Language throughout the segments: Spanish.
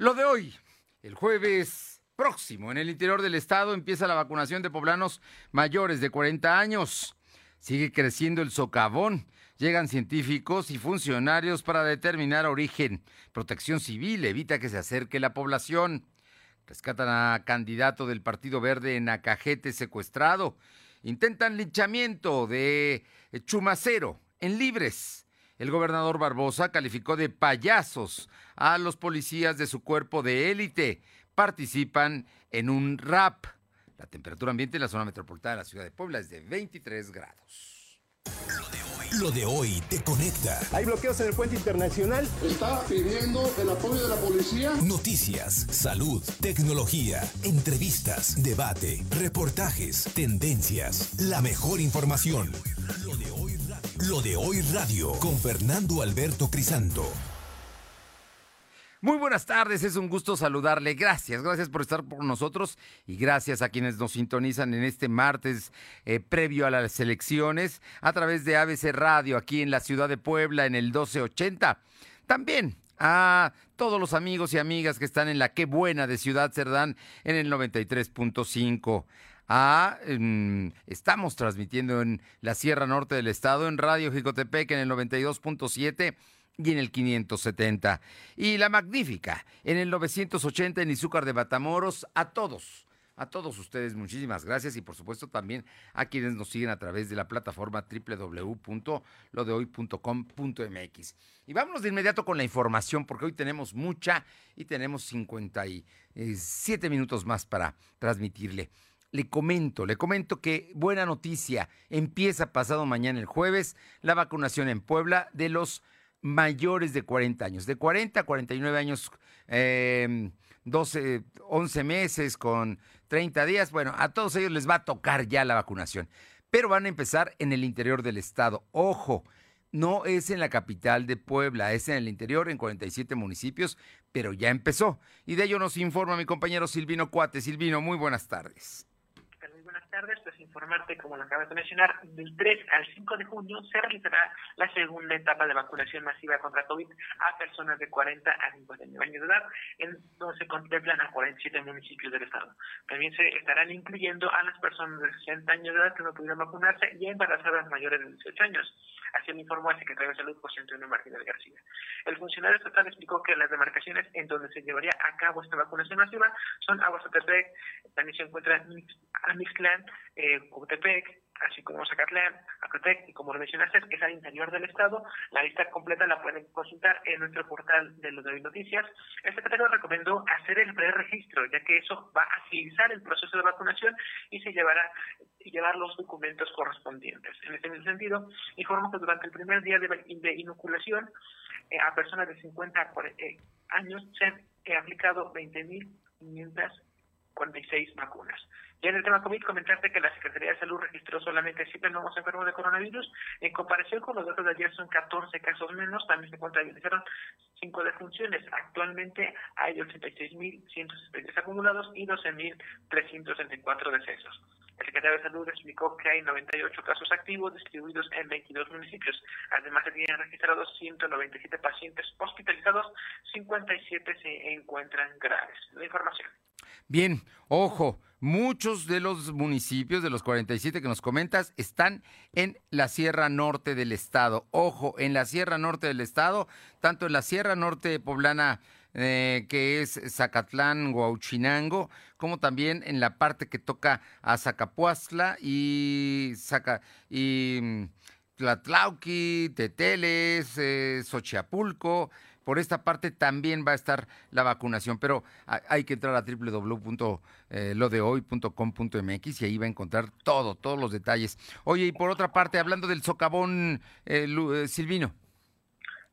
Lo de hoy, el jueves próximo, en el interior del estado empieza la vacunación de poblanos mayores de 40 años. Sigue creciendo el socavón. Llegan científicos y funcionarios para determinar origen. Protección civil evita que se acerque la población. Rescatan a candidato del Partido Verde en Acajete secuestrado. Intentan linchamiento de Chumacero en Libres. El gobernador Barbosa calificó de payasos a los policías de su cuerpo de élite. Participan en un rap. La temperatura ambiente en la zona metropolitana de la ciudad de Puebla es de 23 grados. Lo de hoy te conecta. Hay bloqueos en el puente internacional. Está pidiendo el apoyo de la policía. Noticias, salud, tecnología, entrevistas, debate, reportajes, tendencias, la mejor información. Lo de hoy radio. Lo de hoy radio con Fernando Alberto Crisanto. Muy buenas tardes, es un gusto saludarle. Gracias, gracias por estar por nosotros y gracias a quienes nos sintonizan en este martes eh, previo a las elecciones a través de ABC Radio aquí en la ciudad de Puebla en el 1280. También a todos los amigos y amigas que están en la Qué Buena de Ciudad Cerdán en el 93.5. Ah, estamos transmitiendo en la Sierra Norte del Estado, en Radio Jicotepec en el 92.7 y en el 570. Y la magnífica en el 980 en Izúcar de Batamoros. A todos, a todos ustedes muchísimas gracias y por supuesto también a quienes nos siguen a través de la plataforma www.lodehoy.com.mx. Y vámonos de inmediato con la información porque hoy tenemos mucha y tenemos 57 minutos más para transmitirle. Le comento, le comento que buena noticia, empieza pasado mañana el jueves la vacunación en Puebla de los mayores de 40 años, de 40 a 49 años, 12, 11 meses con 30 días. Bueno, a todos ellos les va a tocar ya la vacunación, pero van a empezar en el interior del estado. Ojo, no es en la capital de Puebla, es en el interior, en 47 municipios, pero ya empezó. Y de ello nos informa mi compañero Silvino Cuate. Silvino, muy buenas tardes tardes, pues informarte, como lo acabas de mencionar, del 3 al 5 de junio se realizará la segunda etapa de vacunación masiva contra COVID a personas de 40 a 59 años de edad, en donde se contemplan a 47 municipios del estado. También se estarán incluyendo a las personas de 60 años de edad que no pudieron vacunarse y a embarazadas mayores de 18 años. Así lo informó el secretario de Salud, José Antonio Martínez García. El funcionario estatal explicó que las demarcaciones en donde se llevaría a cabo esta vacunación masiva son Aguasotepec, también se encuentra Mixclan, eh, así como Zacatlán, Acotec y como lo mencionaste, es al interior del estado. La lista completa la pueden consultar en nuestro portal de los de noticias. El secretario recomendó hacer el preregistro, ya que eso va a agilizar el proceso de vacunación y se llevará llevar los documentos correspondientes. En este mismo sentido, informo que durante el primer día de, inoculación eh, a personas de 50 eh, años se han eh, aplicado 20.546 vacunas. Ya en el tema COVID, comentarte que la Secretaría de Salud registró solamente siete nuevos enfermos de coronavirus. En comparación con los datos de ayer, son 14 casos menos. También se contabilizaron cinco defunciones. Actualmente hay 86.163 acumulados y 12.364 decesos. El secretario de Salud explicó que hay 98 casos activos distribuidos en 22 municipios. Además, se tienen registrados 197 pacientes hospitalizados, 57 se encuentran graves. La información. Bien, ojo, muchos de los municipios de los 47 que nos comentas están en la Sierra Norte del Estado. Ojo, en la Sierra Norte del Estado, tanto en la Sierra Norte poblana eh, que es Zacatlán, Huauchinango, como también en la parte que toca a Zacapuazla y, Zaca, y mm, Tlatlauqui, Teteles, eh, Xochiapulco, por esta parte también va a estar la vacunación, pero hay que entrar a www.lodehoy.com.mx y ahí va a encontrar todo, todos los detalles. Oye, y por otra parte, hablando del socavón, eh, eh Silvino.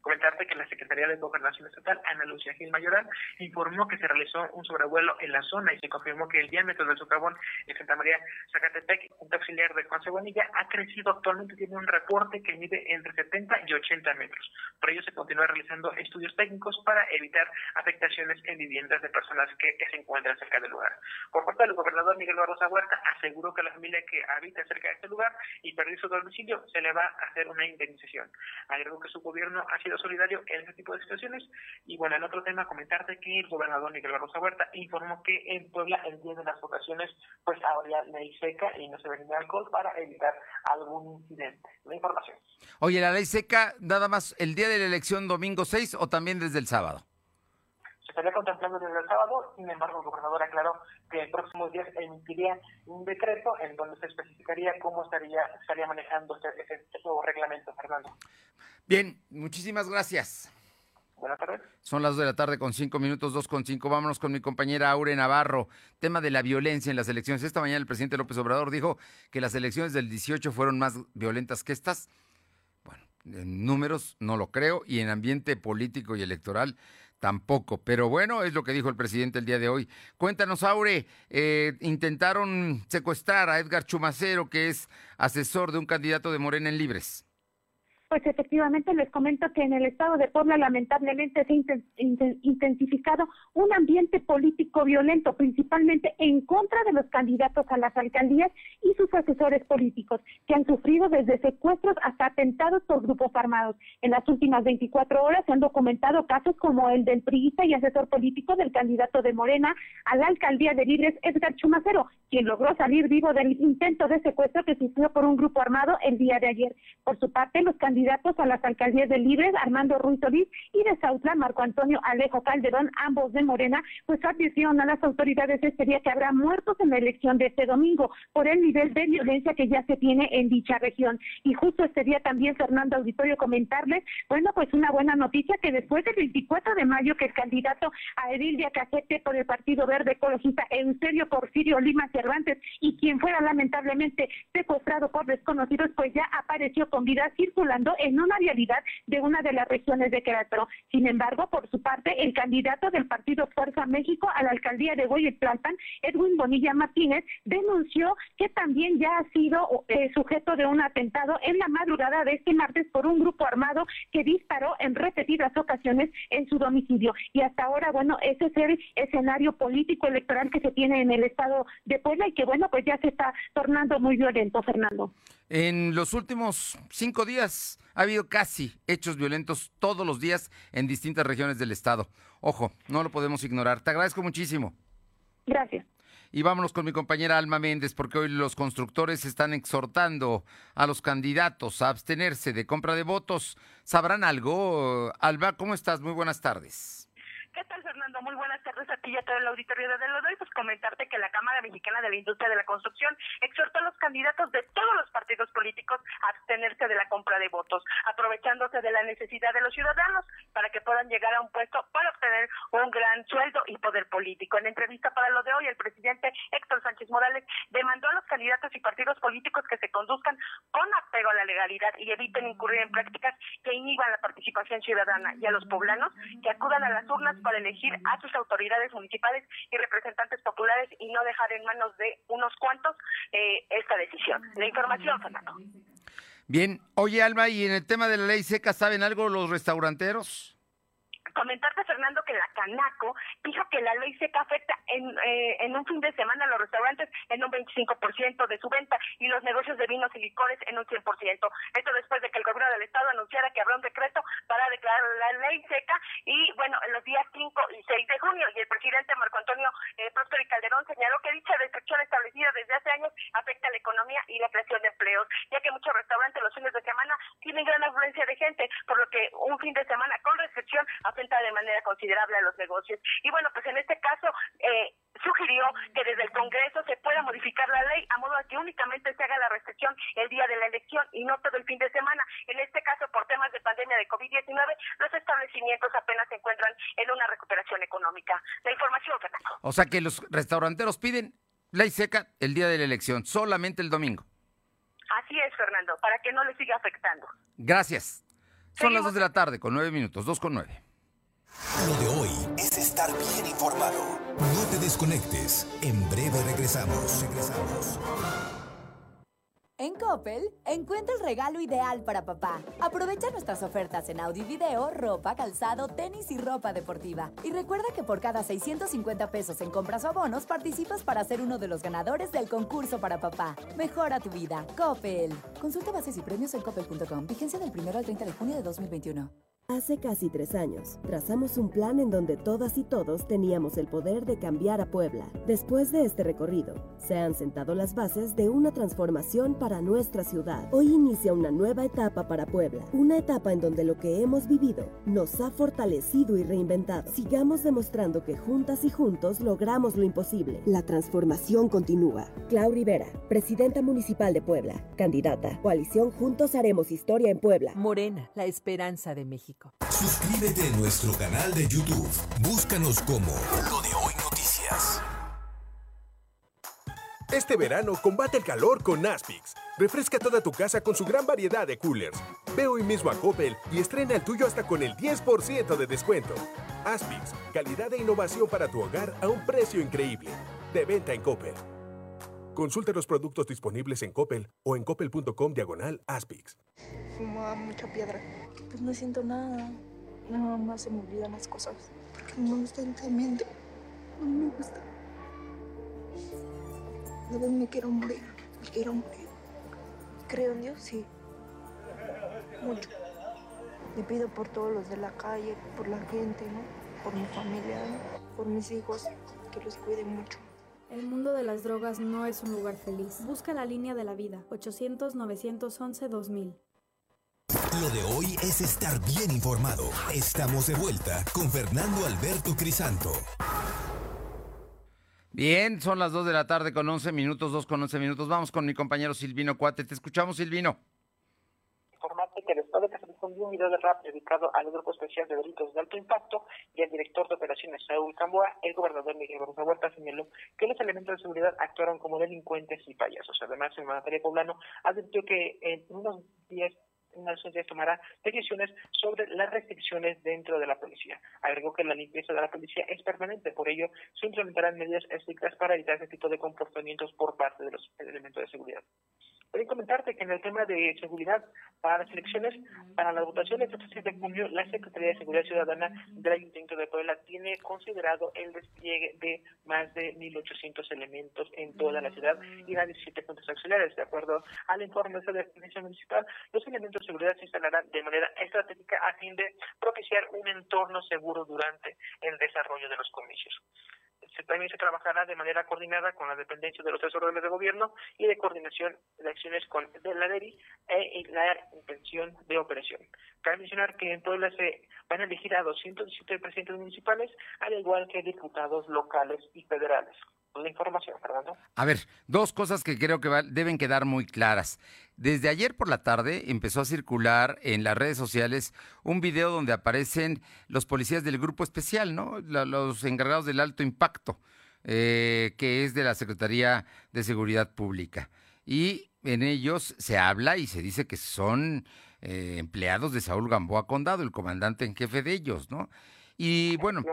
Comentarte que la Secretaría de Gobernación Estatal, Ana Lucía Gil Mayoral, informó que se realizó un sobrevuelo en la zona y se confirmó que el diámetro del socavón en Santa María Zacatepec, punto auxiliar de Juan Cebonilla, ha crecido actualmente, tiene un reporte que mide entre 70 y 80 metros. Por ello se continúa realizando estudios técnicos para evitar afectaciones en viviendas de personas que, se encuentran cerca del lugar. Por parte del gobernador Miguel Barrosa Huerta, aseguró que la familia que habita cerca de este lugar y perdió su domicilio se le va a hacer una indemnización. Agregó que su gobierno ha sido solidario en ese tipo de situaciones. Y bueno, en otro tema, comentarte que el gobernador Miguel Barroso Huerta informó que en Puebla, el día de las votaciones, pues habría ley seca y no se vendría alcohol para evitar algún incidente. La información. Oye, la ley seca, nada más el día de la elección domingo 6 o también desde el sábado se estaría contemplando desde el sábado, sin embargo el gobernador aclaró que en próximos días emitiría un decreto en donde se especificaría cómo estaría, estaría manejando este, este, este nuevo reglamento, Fernando. Bien, muchísimas gracias. Buenas tardes. Son las 2 de la tarde con 5 minutos, 2 con 5. Vámonos con mi compañera Aure Navarro. Tema de la violencia en las elecciones. Esta mañana el presidente López Obrador dijo que las elecciones del 18 fueron más violentas que estas. Bueno, en números no lo creo y en ambiente político y electoral tampoco. Pero bueno, es lo que dijo el presidente el día de hoy. Cuéntanos, Aure, eh, intentaron secuestrar a Edgar Chumacero, que es asesor de un candidato de Morena en Libres. Pues efectivamente les comento que en el estado de Puebla lamentablemente se ha intensificado un ambiente político violento, principalmente en contra de los candidatos a las alcaldías y sus asesores políticos, que han sufrido desde secuestros hasta atentados por grupos armados. En las últimas 24 horas se han documentado casos como el del priista y asesor político del candidato de Morena a la alcaldía de Libres, Edgar Chumacero, quien logró salir vivo del intento de secuestro que sufrió por un grupo armado el día de ayer. Por su parte, los candidatos candidatos a las alcaldías de Libres, Armando Ruiz Solís, y de Sautla, Marco Antonio Alejo Calderón, ambos de Morena, pues advirtieron a las autoridades este día que habrá muertos en la elección de este domingo por el nivel de violencia que ya se tiene en dicha región. Y justo este día también, Fernando Auditorio, comentarles, bueno, pues una buena noticia que después del 24 de mayo que el candidato a Edil de Acajete por el Partido Verde Ecologista, Eusebio Porfirio Lima Cervantes, y quien fuera lamentablemente secuestrado por desconocidos, pues ya apareció con vida circulando en una realidad de una de las regiones de Querétaro. Sin embargo, por su parte, el candidato del partido Fuerza México a la alcaldía de Hueyotlalpan, Edwin Bonilla Martínez, denunció que también ya ha sido eh, sujeto de un atentado en la madrugada de este martes por un grupo armado que disparó en repetidas ocasiones en su domicilio. Y hasta ahora, bueno, ese es el escenario político electoral que se tiene en el estado de Puebla y que, bueno, pues ya se está tornando muy violento, Fernando. En los últimos cinco días ha habido casi hechos violentos todos los días en distintas regiones del estado. Ojo, no lo podemos ignorar. Te agradezco muchísimo. Gracias. Y vámonos con mi compañera Alma Méndez, porque hoy los constructores están exhortando a los candidatos a abstenerse de compra de votos. ¿Sabrán algo? Alba, ¿cómo estás? Muy buenas tardes. ¿Qué tal, Fernando? Muy buenas tardes a ti y a todo el auditorio de Lo Doy. Pues comentarte que la Cámara Mexicana de la Industria de la Construcción exhortó a los candidatos de todos los partidos políticos a abstenerse de la compra de votos, aprovechándose de la necesidad de los ciudadanos para que puedan llegar a un puesto para obtener un gran sueldo y poder político. En entrevista para lo de hoy, el presidente Héctor Sánchez Morales demandó a los candidatos y partidos políticos que se conduzcan con apego a la legalidad y eviten incurrir en prácticas que inhiban la participación ciudadana y a los poblanos que acudan a las urnas para elegir a sus autoridades municipales y representantes populares y no dejar en manos de unos cuantos eh, esta decisión. La información, Fernando. Bien, oye Alma, y en el tema de la ley seca, ¿saben algo los restauranteros? Comentarte, Fernando, que la Canaco dijo que la ley seca afecta en, eh, en un fin de semana a los restaurantes en un 25% de su venta y los negocios de vinos y licores en un 100%. Esto después de que el gobierno del Estado anunciara que habrá un decreto para declarar la ley seca y, bueno, en los días 5 y 6 de junio. Y el presidente Marco Antonio eh, y Calderón señaló que dicha restricción establecida desde hace años afecta a la economía y la creación de empleos, ya que muchos restaurantes los fines de semana tienen gran afluencia de gente, por lo que un fin de semana con restricción afecta de manera considerable a los negocios. Y bueno, pues en este caso eh, sugirió que desde el Congreso se pueda modificar la ley a modo de que únicamente se haga la restricción el día de la elección y no todo el fin de semana. En este caso, por temas de pandemia de COVID-19, los establecimientos apenas se encuentran en una recuperación económica. La información, Fernando. O sea que los restauranteros piden ley seca el día de la elección, solamente el domingo. Así es, Fernando, para que no le siga afectando. Gracias. Son las dos de la tarde, con nueve minutos, dos con nueve. Lo de hoy es estar bien informado. No te desconectes. En breve regresamos. Regresamos. En Coppel, encuentra el regalo ideal para papá. Aprovecha nuestras ofertas en audio y video, ropa, calzado, tenis y ropa deportiva. Y recuerda que por cada 650 pesos en compras o abonos participas para ser uno de los ganadores del concurso para papá. Mejora tu vida. Coppel. Consulta bases y premios en coppel.com. Vigencia del 1 al 30 de junio de 2021. Hace casi tres años, trazamos un plan en donde todas y todos teníamos el poder de cambiar a Puebla. Después de este recorrido, se han sentado las bases de una transformación para nuestra ciudad. Hoy inicia una nueva etapa para Puebla, una etapa en donde lo que hemos vivido nos ha fortalecido y reinventado. Sigamos demostrando que juntas y juntos logramos lo imposible. La transformación continúa. Clau Rivera, presidenta municipal de Puebla, candidata. Coalición Juntos Haremos Historia en Puebla. Morena, la esperanza de México. Suscríbete a nuestro canal de YouTube. Búscanos como Lo de Hoy Noticias. Este verano combate el calor con Aspix. Refresca toda tu casa con su gran variedad de coolers. Ve hoy mismo a Coppel y estrena el tuyo hasta con el 10% de descuento. Aspix, calidad e innovación para tu hogar a un precio increíble. De venta en Coppel. Consulta los productos disponibles en Coppel o en coppel.com diagonal Aspix. Fumaba mucha piedra. Pues no siento nada. Nada más se me olvidan las cosas. Porque no me gusta el cemento. No me gusta. De vez me quiero morir. Me quiero morir. Creo en Dios, sí. Mucho. Le pido por todos los de la calle, por la gente, ¿no? Por mi familia, ¿no? por mis hijos, que los cuiden mucho. El mundo de las drogas no es un lugar feliz. Busca la línea de la vida. 800-911-2000. Lo de hoy es estar bien informado. Estamos de vuelta con Fernando Alberto Crisanto. Bien, son las 2 de la tarde con 11 minutos, 2 con 11 minutos. Vamos con mi compañero Silvino Cuate. Te escuchamos, Silvino. Informarte que después de que se difundió un video de rap dedicado al Grupo Especial de Delitos de Alto Impacto y al director de operaciones Saúl Camboa, el gobernador Miguel Barroso Huerta señaló que los elementos de seguridad actuaron como delincuentes y payasos. Además, el mandatario poblano advirtió que en unos una días tomará decisiones sobre las restricciones dentro de la policía. Agregó que la limpieza de la policía es permanente, por ello se implementarán medidas estrictas para evitar este tipo de comportamientos por parte de los elementos de seguridad. Voy comentarte que en el tema de seguridad para las elecciones, para las votaciones del 7 de junio, la Secretaría de Seguridad Ciudadana del Ayuntamiento de Puebla tiene considerado el despliegue de más de 1.800 elementos en toda la ciudad y las 17 puntos auxiliares. De acuerdo al informe de la Definición Municipal, los elementos de seguridad se instalarán de manera estratégica a fin de propiciar un entorno seguro durante el desarrollo de los comicios también se trabajará de manera coordinada con la dependencia de los tres órdenes de gobierno y de coordinación de acciones con la DERI e la intención de operación. Cabe mencionar que en Puebla se van a elegir a 217 presidentes municipales, al igual que diputados locales y federales. La información, Fernando. A ver, dos cosas que creo que deben quedar muy claras. Desde ayer por la tarde empezó a circular en las redes sociales un video donde aparecen los policías del grupo especial, ¿no? Los encargados del alto impacto, eh, que es de la Secretaría de Seguridad Pública. Y en ellos se habla y se dice que son eh, empleados de Saúl Gamboa Condado, el comandante en jefe de ellos, ¿no? Y bueno,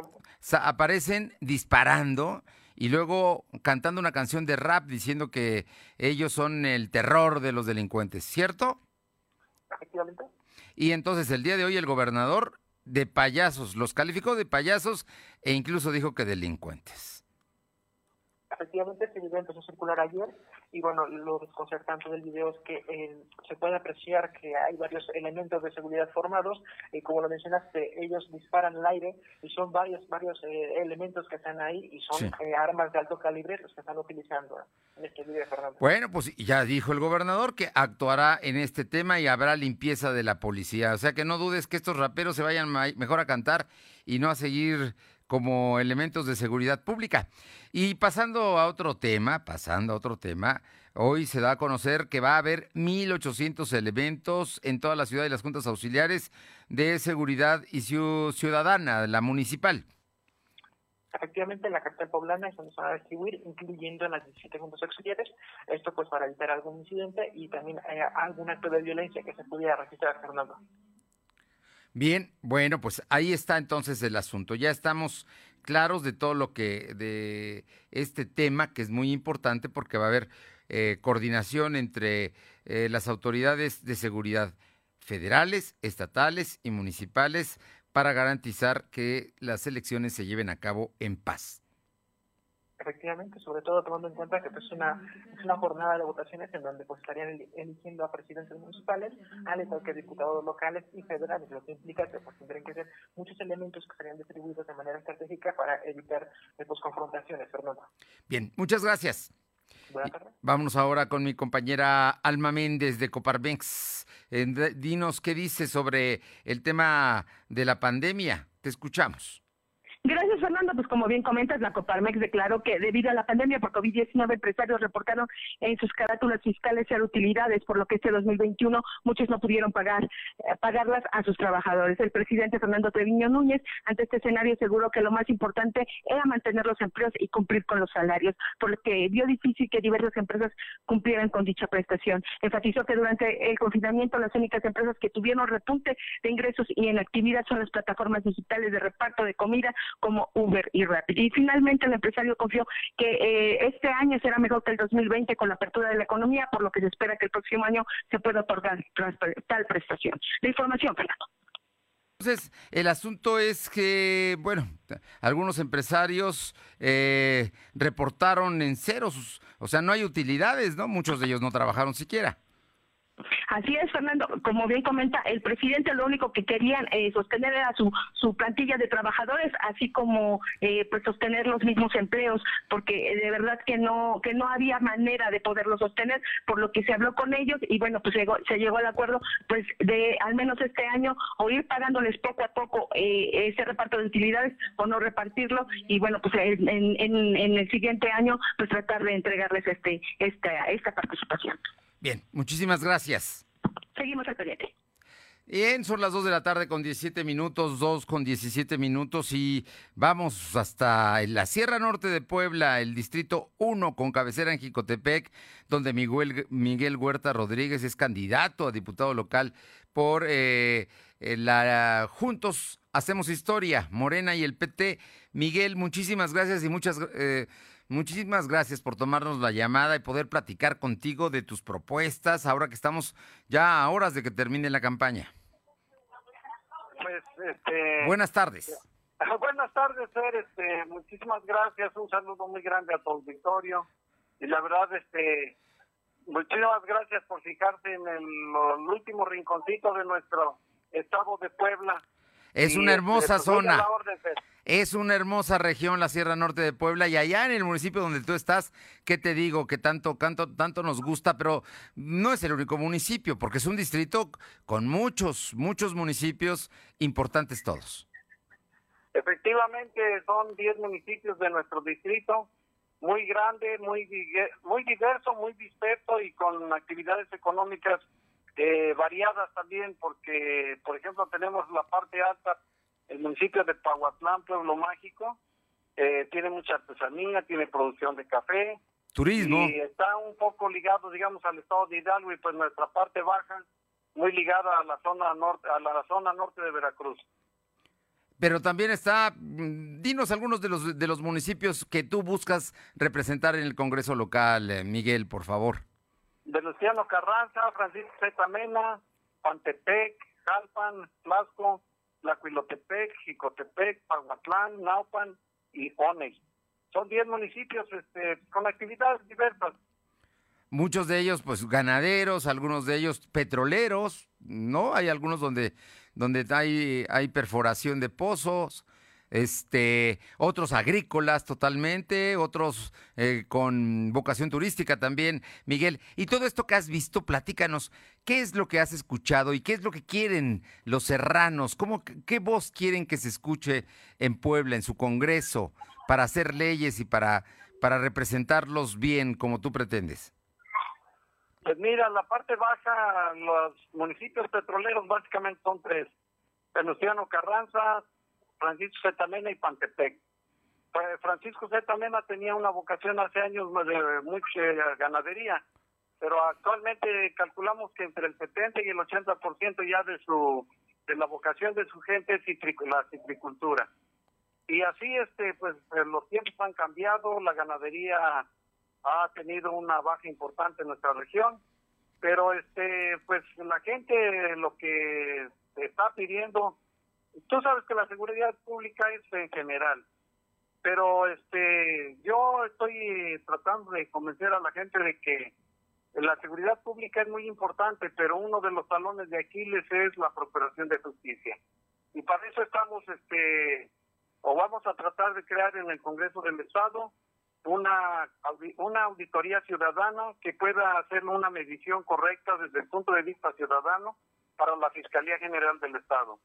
aparecen disparando y luego cantando una canción de rap diciendo que ellos son el terror de los delincuentes, ¿cierto? Efectivamente. Y entonces el día de hoy el gobernador de payasos, los calificó de payasos e incluso dijo que delincuentes. Efectivamente, este video empezó a circular ayer y bueno, lo desconcertante del video es que eh, se puede apreciar que hay varios elementos de seguridad formados y como lo mencionaste, ellos disparan al aire y son varios varios eh, elementos que están ahí y son eh, armas de alto calibre los que están utilizando en este video, Fernando. Bueno, pues ya dijo el gobernador que actuará en este tema y habrá limpieza de la policía, o sea que no dudes que estos raperos se vayan mejor a cantar y no a seguir como elementos de seguridad pública. Y pasando a otro tema, pasando a otro tema, hoy se da a conocer que va a haber 1.800 elementos en toda la ciudad y las juntas auxiliares de seguridad y ciudadana, la municipal. Efectivamente, la capital poblana es donde se va a distribuir, incluyendo en las 17 juntas auxiliares, esto pues para evitar algún incidente y también eh, algún acto de violencia que se pudiera registrar, Fernando. Bien, bueno, pues ahí está entonces el asunto. Ya estamos claros de todo lo que, de este tema, que es muy importante porque va a haber eh, coordinación entre eh, las autoridades de seguridad federales, estatales y municipales para garantizar que las elecciones se lleven a cabo en paz. Efectivamente, sobre todo tomando en cuenta que pues, una, es una jornada de votaciones en donde pues estarían eligiendo a presidentes municipales, al igual que diputados locales y federales, lo que implica que pues tendrían que ser muchos elementos que estarían distribuidos de manera estratégica para evitar pues, confrontaciones, Fernando. Bien, muchas gracias. Buenas tardes. Vámonos ahora con mi compañera Alma Méndez de Coparmex. Eh, dinos qué dice sobre el tema de la pandemia. Te escuchamos. Gracias, Fernando. Pues como bien comentas, la Coparmex declaró que debido a la pandemia por COVID-19, empresarios reportaron en sus carátulas fiscales ser utilidades, por lo que este 2021 muchos no pudieron pagar eh, pagarlas a sus trabajadores. El presidente Fernando Treviño Núñez, ante este escenario, aseguró que lo más importante era mantener los empleos y cumplir con los salarios, por lo que vio difícil que diversas empresas cumplieran con dicha prestación. Enfatizó que durante el confinamiento las únicas empresas que tuvieron repunte de ingresos y en actividad son las plataformas digitales de reparto de comida, como Uber y Rapid. Y finalmente el empresario confió que eh, este año será mejor que el 2020 con la apertura de la economía, por lo que se espera que el próximo año se pueda otorgar tal prestación. La información, Fernando. Entonces, el asunto es que, bueno, algunos empresarios eh, reportaron en ceros, o sea, no hay utilidades, ¿no? Muchos de ellos no trabajaron siquiera. Así es, Fernando. Como bien comenta, el presidente lo único que querían eh, sostener era su, su plantilla de trabajadores, así como eh, pues sostener los mismos empleos, porque eh, de verdad que no que no había manera de poderlo sostener, por lo que se habló con ellos y bueno, pues llegó, se llegó al acuerdo pues de al menos este año o ir pagándoles poco a poco ese reparto de utilidades o no repartirlo y bueno, pues en, en, en el siguiente año pues tratar de entregarles este esta esta participación. Bien, muchísimas gracias. Seguimos al pendiente. Bien, son las 2 de la tarde con 17 minutos, 2 con 17 minutos y vamos hasta la Sierra Norte de Puebla, el distrito 1 con cabecera en Jicotepec, donde Miguel, Miguel Huerta Rodríguez es candidato a diputado local por eh, eh, la Juntos Hacemos Historia, Morena y el PT. Miguel, muchísimas gracias y muchas eh, Muchísimas gracias por tomarnos la llamada y poder platicar contigo de tus propuestas ahora que estamos ya a horas de que termine la campaña. Pues, este, Buenas tardes. Buenas tardes, Fer. Este, muchísimas gracias. Un saludo muy grande a tu auditorio. Y la verdad, este, muchísimas gracias por fijarse en el, último rinconcito de nuestro estado de Puebla. Es una hermosa pues, zona. Es una hermosa región la Sierra Norte de Puebla y allá en el municipio donde tú estás, ¿qué te digo? Que tanto, tanto, tanto nos gusta, pero no es el único municipio, porque es un distrito con muchos, muchos municipios importantes todos. Efectivamente, son 10 municipios de nuestro distrito, muy grande, muy, muy diverso, muy disperso y con actividades económicas eh, variadas también, porque, por ejemplo, tenemos la parte alta el municipio de Pahuatlán, Pueblo Mágico, eh, tiene mucha artesanía, tiene producción de café. Turismo. Y está un poco ligado, digamos, al estado de Hidalgo y pues nuestra parte baja, muy ligada a la zona norte, a la zona norte de Veracruz. Pero también está, mm, dinos algunos de los de los municipios que tú buscas representar en el Congreso local, eh, Miguel, por favor. Venustiano Carranza, Francisco Z. Mena, Pantepec, Jalpan, Tlaxco, Tlacuilotepec, Jicotepec, Paguatlán, Naupan y Oney. Son 10 municipios este, con actividades diversas. Muchos de ellos, pues, ganaderos, algunos de ellos petroleros, ¿no? Hay algunos donde, donde hay, hay perforación de pozos, este, otros agrícolas totalmente, otros eh, con vocación turística también, Miguel. Y todo esto que has visto, platícanos, ¿qué es lo que has escuchado y qué es lo que quieren los serranos? ¿Cómo, ¿Qué voz quieren que se escuche en Puebla, en su Congreso, para hacer leyes y para, para representarlos bien como tú pretendes? Pues mira, la parte baja, los municipios petroleros básicamente son tres. Venustiano Carranza, Francisco Zetamena y Pantepec. Francisco Zetamena tenía una vocación hace años de mucha ganadería, pero actualmente calculamos que entre el 70 y el 80% ya de su de la vocación de su gente es la citricultura. Y así este pues eh, los tiempos han cambiado, la ganadería ha tenido una baja importante en nuestra región, pero este pues la gente lo que está pidiendo Tú sabes que la seguridad pública es en general, pero este yo estoy tratando de convencer a la gente de que la seguridad pública es muy importante, pero uno de los talones de Aquiles es la procuración de justicia. Y para eso estamos, este, o vamos a tratar de crear en el Congreso del Estado una, una auditoría ciudadana que pueda hacer una medición correcta desde el punto de vista ciudadano para la Fiscalía General del Estado.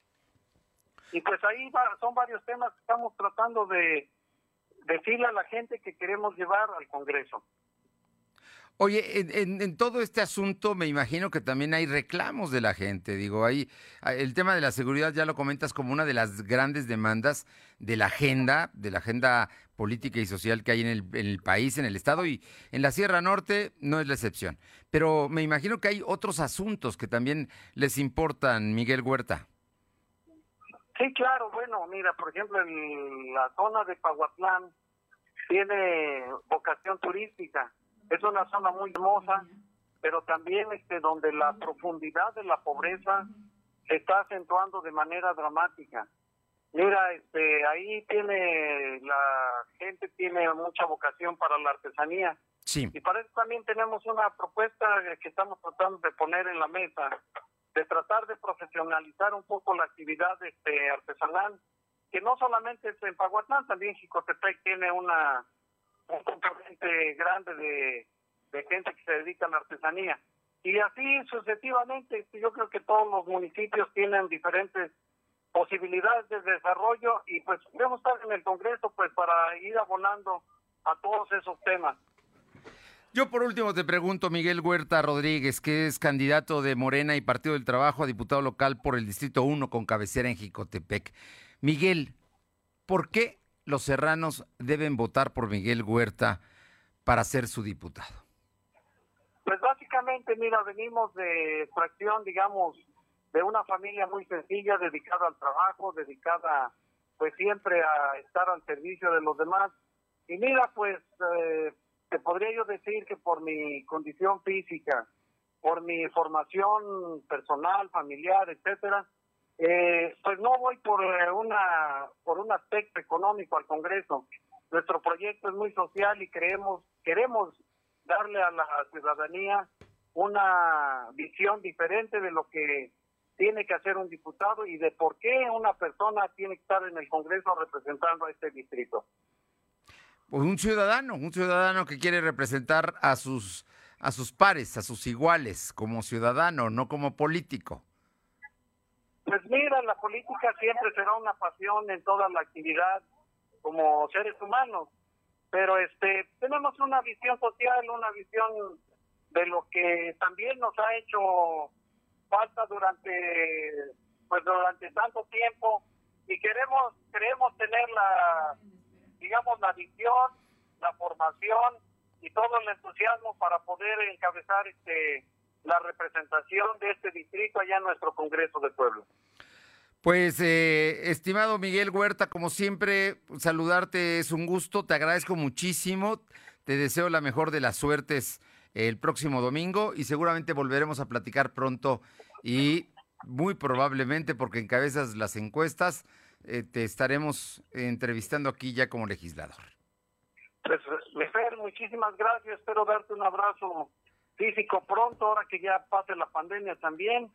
Y pues ahí son varios temas que estamos tratando de decirle a la gente que queremos llevar al Congreso. Oye, en, todo este asunto me imagino que también hay reclamos de la gente. Digo, ahí el tema de la seguridad ya lo comentas como una de las grandes demandas de la agenda, de la agenda política y social que hay en el, en el país, en el estado y en la Sierra Norte no es la excepción. Pero me imagino que hay otros asuntos que también les importan, Miguel Huerta. Sí, claro. Bueno, mira, por ejemplo, en la zona de Pahuatlán tiene vocación turística es una zona muy hermosa, pero también este donde la profundidad de la pobreza se está acentuando de manera dramática. Mira, este ahí tiene la gente tiene mucha vocación para la artesanía. Sí. Y para eso también tenemos una propuesta que estamos tratando de poner en la mesa de tratar de profesionalizar un poco la actividad este artesanal, que no solamente es en Paguatlán, también Jicotepec tiene una un componente grande de, gente que se dedica a la artesanía. Y así sucesivamente, yo creo que todos los municipios tienen diferentes posibilidades de desarrollo y pues debemos estar en el Congreso pues para ir abonando a todos esos temas. Yo por último te pregunto, Miguel Huerta Rodríguez, que es candidato de Morena y Partido del Trabajo a diputado local por el Distrito 1 con cabecera en Jicotepec. Miguel, ¿por qué los serranos deben votar por Miguel Huerta para ser su diputado? Pues básicamente, mira, venimos de fracción, digamos, de una familia muy sencilla, dedicada al trabajo, dedicada pues siempre a estar al servicio de los demás. Y mira, pues eh, te podría yo decir que por mi condición física, por mi formación personal, familiar, etcétera, eh, pues no voy por eh, una por un aspecto económico al Congreso. Nuestro proyecto es muy social y creemos queremos darle a la ciudadanía una visión diferente de lo que tiene que hacer un diputado y de por qué una persona tiene que estar en el Congreso representando a este distrito. Pues un ciudadano, un ciudadano que quiere representar a sus a sus pares, a sus iguales, como ciudadano, no como político. Pues mira, la política siempre será una pasión en toda la actividad como seres humanos, pero este tenemos una visión social, una visión de lo que también nos ha hecho falta durante pues durante tanto tiempo y queremos queremos tener la digamos la visión, la formación y todo el entusiasmo para poder encabezar este la representación de este distrito allá en nuestro Congreso de Pueblo. Pues, eh, estimado Miguel Huerta, como siempre, saludarte es un gusto, te agradezco muchísimo, te deseo la mejor de las suertes el próximo domingo y seguramente volveremos a platicar pronto y muy probablemente, porque encabezas las encuestas, eh, te estaremos entrevistando aquí ya como legislador. Pues, Lefer, muchísimas gracias, espero darte un abrazo físico pronto, ahora que ya pase la pandemia también,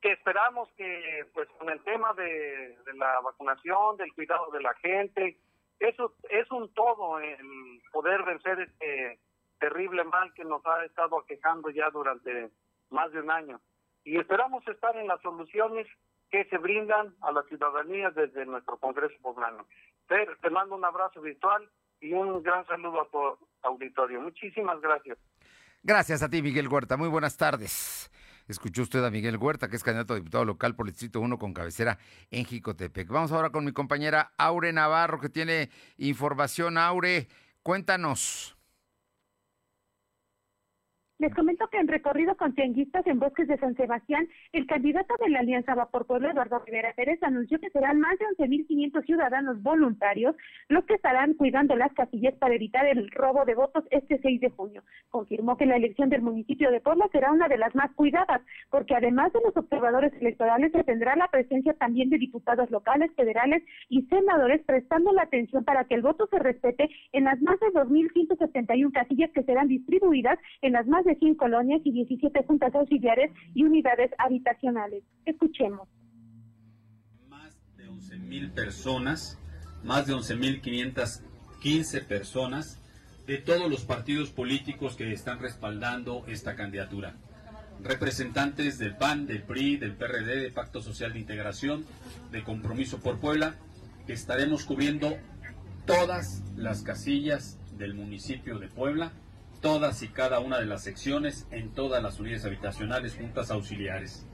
que esperamos que pues con el tema de, la vacunación, del cuidado de la gente, eso es un todo el poder vencer este terrible mal que nos ha estado aquejando ya durante más de un año. Y esperamos estar en las soluciones que se brindan a la ciudadanía desde nuestro Congreso Poblano. te mando un abrazo virtual y un gran saludo a tu auditorio. Muchísimas gracias. Gracias a ti, Miguel Huerta. Muy buenas tardes. Escuchó usted a Miguel Huerta, que es candidato a diputado local por el Distrito 1 con cabecera en Jicotepec. Vamos ahora con mi compañera Aure Navarro, que tiene información. Aure, cuéntanos. Les comento que en recorrido con tianguistas en bosques de San Sebastián, el candidato de la Alianza Va por Pueblo, Eduardo Rivera Pérez, anunció que serán más de 11.500 ciudadanos voluntarios los que estarán cuidando las casillas para evitar el robo de votos este 6 de junio. Confirmó que la elección del municipio de Puebla será una de las más cuidadas, porque además de los observadores electorales se tendrá la presencia también de diputados locales, federales y senadores prestando la atención para que el voto se respete en las más de 2.171 casillas que serán distribuidas en las más de 100 colonias y 17 juntas auxiliares y unidades habitacionales. Escuchemos. Más de 11.000 personas, más de 11.515 personas de todos los partidos políticos que están respaldando esta candidatura. Representantes del PAN, del PRI, del PRD, de Pacto Social de Integración, de Compromiso por Puebla, que estaremos cubriendo todas las casillas del municipio de Puebla todas y cada una de las secciones en todas las unidades habitacionales juntas auxiliares.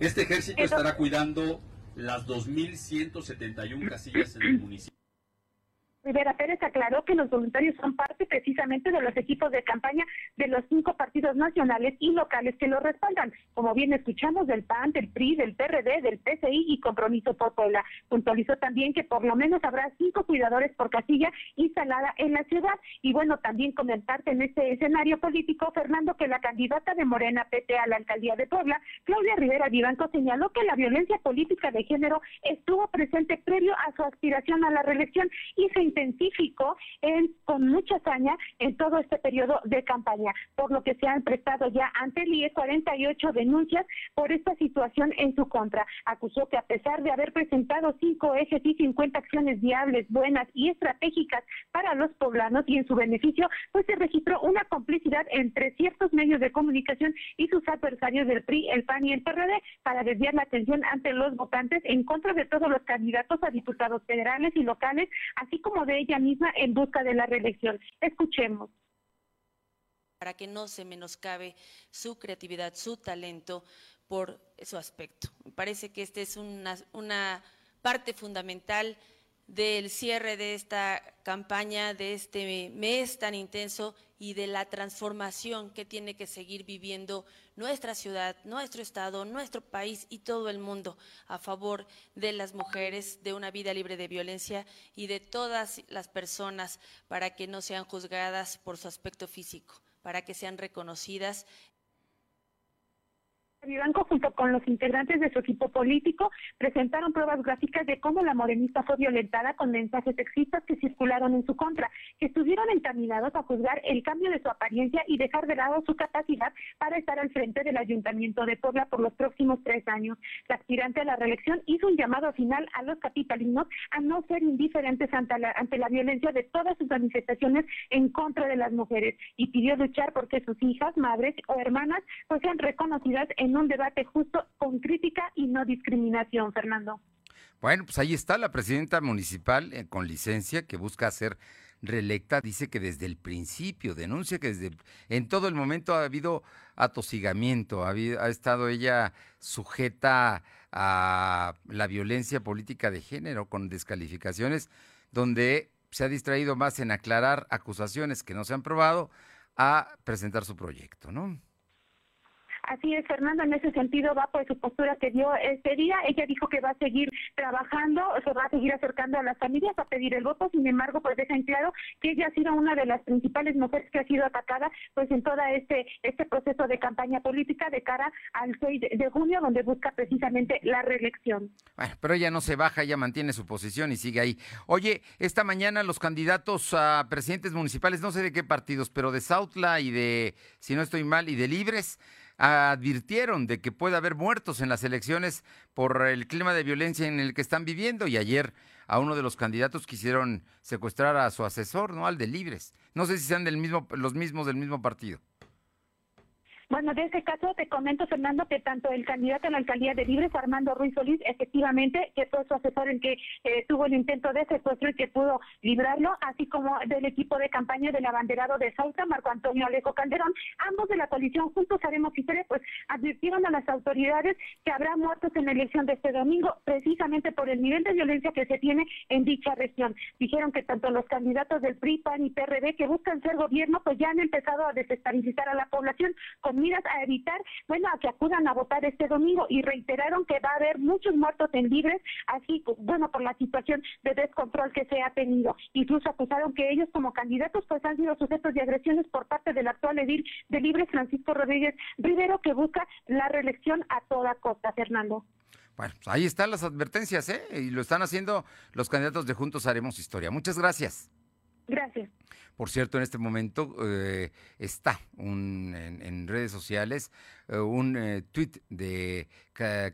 Este ejército estará cuidando las 2.171 casillas en el municipio. Rivera Pérez aclaró que los voluntarios son parte precisamente de los equipos de campaña de los cinco partidos nacionales y locales que lo respaldan, como bien escuchamos del PAN, del PRI, del PRD, del PCI y Compromiso por Puebla. Puntualizó también que por lo menos habrá cinco cuidadores por casilla instalada en la ciudad. Y bueno, también comentarte en este escenario político, Fernando, que la candidata de Morena PT a la alcaldía de Puebla, Claudia Rivera Vivanco, señaló que la violencia política de género estuvo presente previo a su aspiración a la reelección y se intensificó en, con mucha hazaña en todo este periodo de campaña, por lo que se han prestado ya ante el IE 48 denuncias por esta situación en su contra. Acusó que a pesar de haber presentado cinco ejes y 50 acciones viables, buenas y estratégicas para los poblanos y en su beneficio, pues se registró una complicidad entre ciertos medios de comunicación y sus adversarios del PRI, el PAN y el PRD para desviar la atención ante los votantes en contra de todos los candidatos a diputados federales y locales, así como de ella misma en busca de la reelección. Escuchemos para que no se menoscabe su creatividad, su talento por su aspecto. Me parece que esta es una, una parte fundamental del cierre de esta campaña, de este mes tan intenso y de la transformación que tiene que seguir viviendo nuestra ciudad, nuestro estado, nuestro país y todo el mundo a favor de las mujeres, de una vida libre de violencia y de todas las personas para que no sean juzgadas por su aspecto físico, para que sean reconocidas Vivanco, junto con los integrantes de su equipo político, presentaron pruebas gráficas de cómo la morenista fue violentada con mensajes sexistas que circularon en su contra, que estuvieron encaminados a juzgar el cambio de su apariencia y dejar de lado su capacidad para estar al frente del Ayuntamiento de Puebla por los próximos tres años. La aspirante a la reelección hizo un llamado final a los capitalinos a no ser indiferentes ante la, ante la violencia de todas sus manifestaciones en contra de las mujeres y pidió luchar porque sus hijas, madres o hermanas pues reconocidas en un debate justo con crítica y no discriminación, Fernando. Bueno, pues ahí está la presidenta municipal eh, con licencia que busca ser reelecta. Dice que desde el principio, denuncia que desde en todo el momento ha habido atosigamiento, ha, ha estado ella sujeta a la violencia política de género con descalificaciones, donde se ha distraído más en aclarar acusaciones que no se han probado a presentar su proyecto, ¿no? Así es, Fernando, en ese sentido va por su postura que dio este día. Ella dijo que va a seguir trabajando, se va a seguir acercando a las familias a pedir el voto, sin embargo, pues deja en claro que ella ha sido una de las principales mujeres que ha sido atacada pues en todo este, este proceso de campaña política de cara al 6 de junio, donde busca precisamente la reelección. Bueno, pero ella no se baja, ella mantiene su posición y sigue ahí. Oye, esta mañana los candidatos a presidentes municipales, no sé de qué partidos, pero de Sautla y de, si no estoy mal, y de Libres, advirtieron de que puede haber muertos en las elecciones por el clima de violencia en el que están viviendo y ayer a uno de los candidatos quisieron secuestrar a su asesor, ¿no? Al de Libres. No sé si sean del mismo, los mismos del mismo partido. Bueno, de ese caso te comento, Fernando, que tanto el candidato a la alcaldía de Libres, Armando Ruiz Solís, efectivamente, que fue su asesor en que eh, tuvo el intento de secuestro y que pudo librarlo, así como del equipo de campaña del abanderado de Sauta, Marco Antonio Alejo Calderón, ambos de la coalición Juntos Haremos Historia, pues advirtieron a las autoridades que habrá muertos en la elección de este domingo, precisamente por el nivel de violencia que se tiene en dicha región. Dijeron que tanto los candidatos del PRI, PAN y PRD que buscan ser gobierno, pues ya han empezado a desestabilizar a la población con miras a evitar, bueno, a que acudan a votar este domingo y reiteraron que va a haber muchos muertos en libres, así, bueno, por la situación de descontrol que se ha tenido. Incluso acusaron que ellos como candidatos pues han sido sujetos de agresiones por parte del actual edil de Libres, Francisco Rodríguez Rivero, que busca la reelección a toda costa, Fernando. Bueno, pues ahí están las advertencias, ¿eh? Y lo están haciendo los candidatos de Juntos Haremos Historia. Muchas gracias. Gracias. Por cierto, en este momento eh, está en, redes sociales eh, un eh, tuit de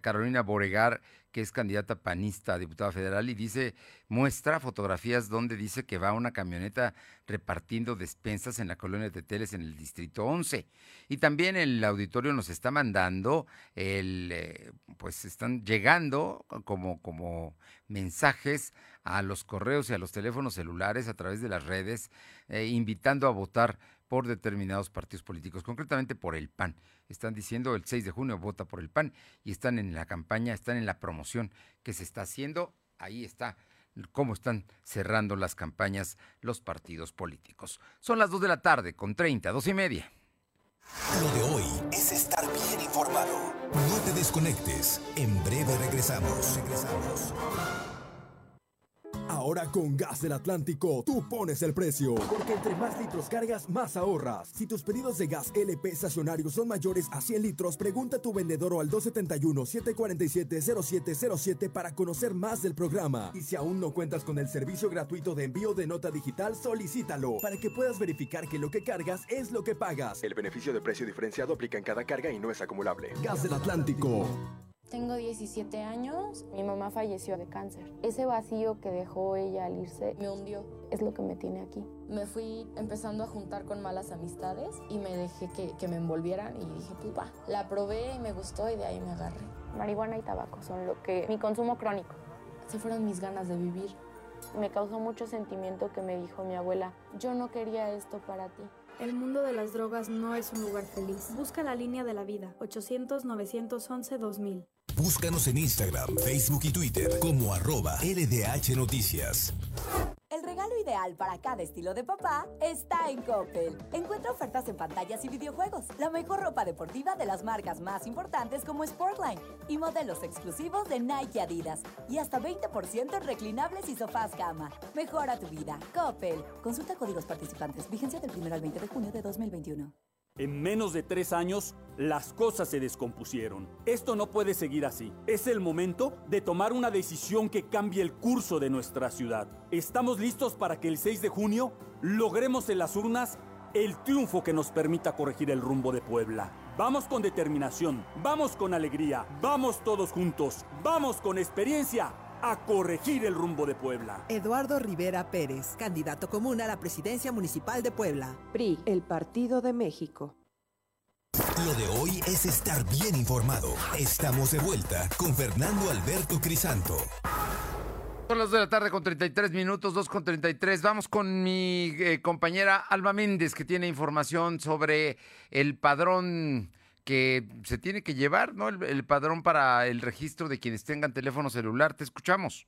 Carolina Boregar, que es candidata panista a diputada federal, y dice, muestra fotografías donde dice que va una camioneta repartiendo despensas en la colonia de Teles en el distrito 11. Y también el auditorio nos está mandando, el, pues están llegando como, como mensajes a los correos y a los teléfonos celulares a través de las redes, eh, invitando a votar por determinados partidos políticos, concretamente por el PAN. Están diciendo el 6 de junio vota por el PAN y están en la campaña, están en la promoción que se está haciendo. Ahí está cómo están cerrando las campañas los partidos políticos. Son las 2 de la tarde con 30, dos y media. Lo de hoy es estar bien informado. No te desconectes. En breve regresamos. Regresamos. Ahora con Gas del Atlántico, tú pones el precio. Porque entre más litros cargas, más ahorras. Si tus pedidos de gas LP estacionario son mayores a 100 litros, pregunta a tu vendedor o al 271-747-0707 para conocer más del programa. Y si aún no cuentas con el servicio gratuito de envío de nota digital, solicítalo para que puedas verificar que lo que cargas es lo que pagas. El beneficio de precio diferenciado aplica en cada carga y no es acumulable. Gas del Atlántico. Tengo 17 años, mi mamá falleció de cáncer. Ese vacío que dejó ella al irse me hundió. Es lo que me tiene aquí. Me fui empezando a juntar con malas amistades y me dejé que, me envolvieran y dije, pues va. La probé y me gustó y de ahí me agarré. Marihuana y tabaco son lo que... mi consumo crónico. Se fueron mis ganas de vivir. Me causó mucho sentimiento que me dijo mi abuela, yo no quería esto para ti. El mundo de las drogas no es un lugar feliz. Busca la línea de la vida, 800-911-2000. Búscanos en Instagram, Facebook y Twitter como arroba LDH Noticias. El regalo ideal para cada estilo de papá está en Coppel. Encuentra ofertas en pantallas y videojuegos, la mejor ropa deportiva de las marcas más importantes como Sportline y modelos exclusivos de Nike Adidas y hasta 20% en reclinables y sofás gama. Mejora tu vida. Coppel. Consulta códigos participantes. Vigencia del 1 al 20 de junio de 2021. En menos de tres años, las cosas se descompusieron. Esto no puede seguir así. Es el momento de tomar una decisión que cambie el curso de nuestra ciudad. Estamos listos para que el 6 de junio logremos en las urnas el triunfo que nos permita corregir el rumbo de Puebla. Vamos con determinación, vamos con alegría, vamos todos juntos, vamos con experiencia a corregir el rumbo de Puebla. Eduardo Rivera Pérez, candidato común a la presidencia municipal de Puebla. PRI, el Partido de México. Lo de hoy es estar bien informado. Estamos de vuelta con Fernando Alberto Crisanto. Son las de la tarde con 33 minutos, 2 con 33. Vamos con mi eh, compañera Alma Méndez, que tiene información sobre el padrón que se tiene que llevar, ¿no? El, padrón para el registro de quienes tengan teléfono celular. Te escuchamos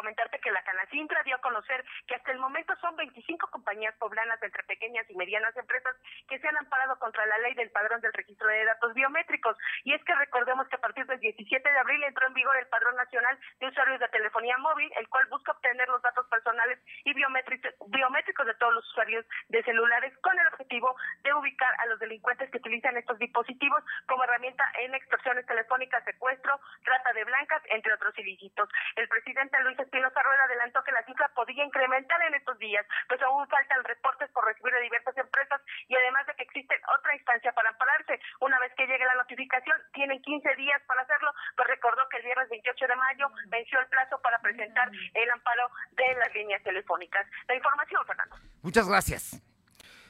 comentarte que la Canacintra dio a conocer que hasta el momento son 25 compañías poblanas entre pequeñas y medianas empresas que se han amparado contra la ley del padrón del registro de datos biométricos. Y es que recordemos que a partir del 17 de abril entró en vigor el padrón nacional de usuarios de telefonía móvil, el cual busca obtener los datos personales y biométricos de todos los usuarios de celulares con el objetivo de ubicar a los delincuentes que utilizan estos dispositivos como herramienta en extorsiones telefónicas, secuestro, trata de blancas, entre otros ilícitos. El presidente Luis Espinosa Rueda adelantó que la cifra podría incrementar en estos días, pues aún faltan reportes por recibir de diversas empresas y además de que existe otra instancia para ampararse. Una vez que llegue la notificación, tienen 15 días para hacerlo, pues recordó que el viernes 28 de mayo venció el plazo para presentar el amparo de las líneas telefónicas. La información, Fernando. Muchas gracias.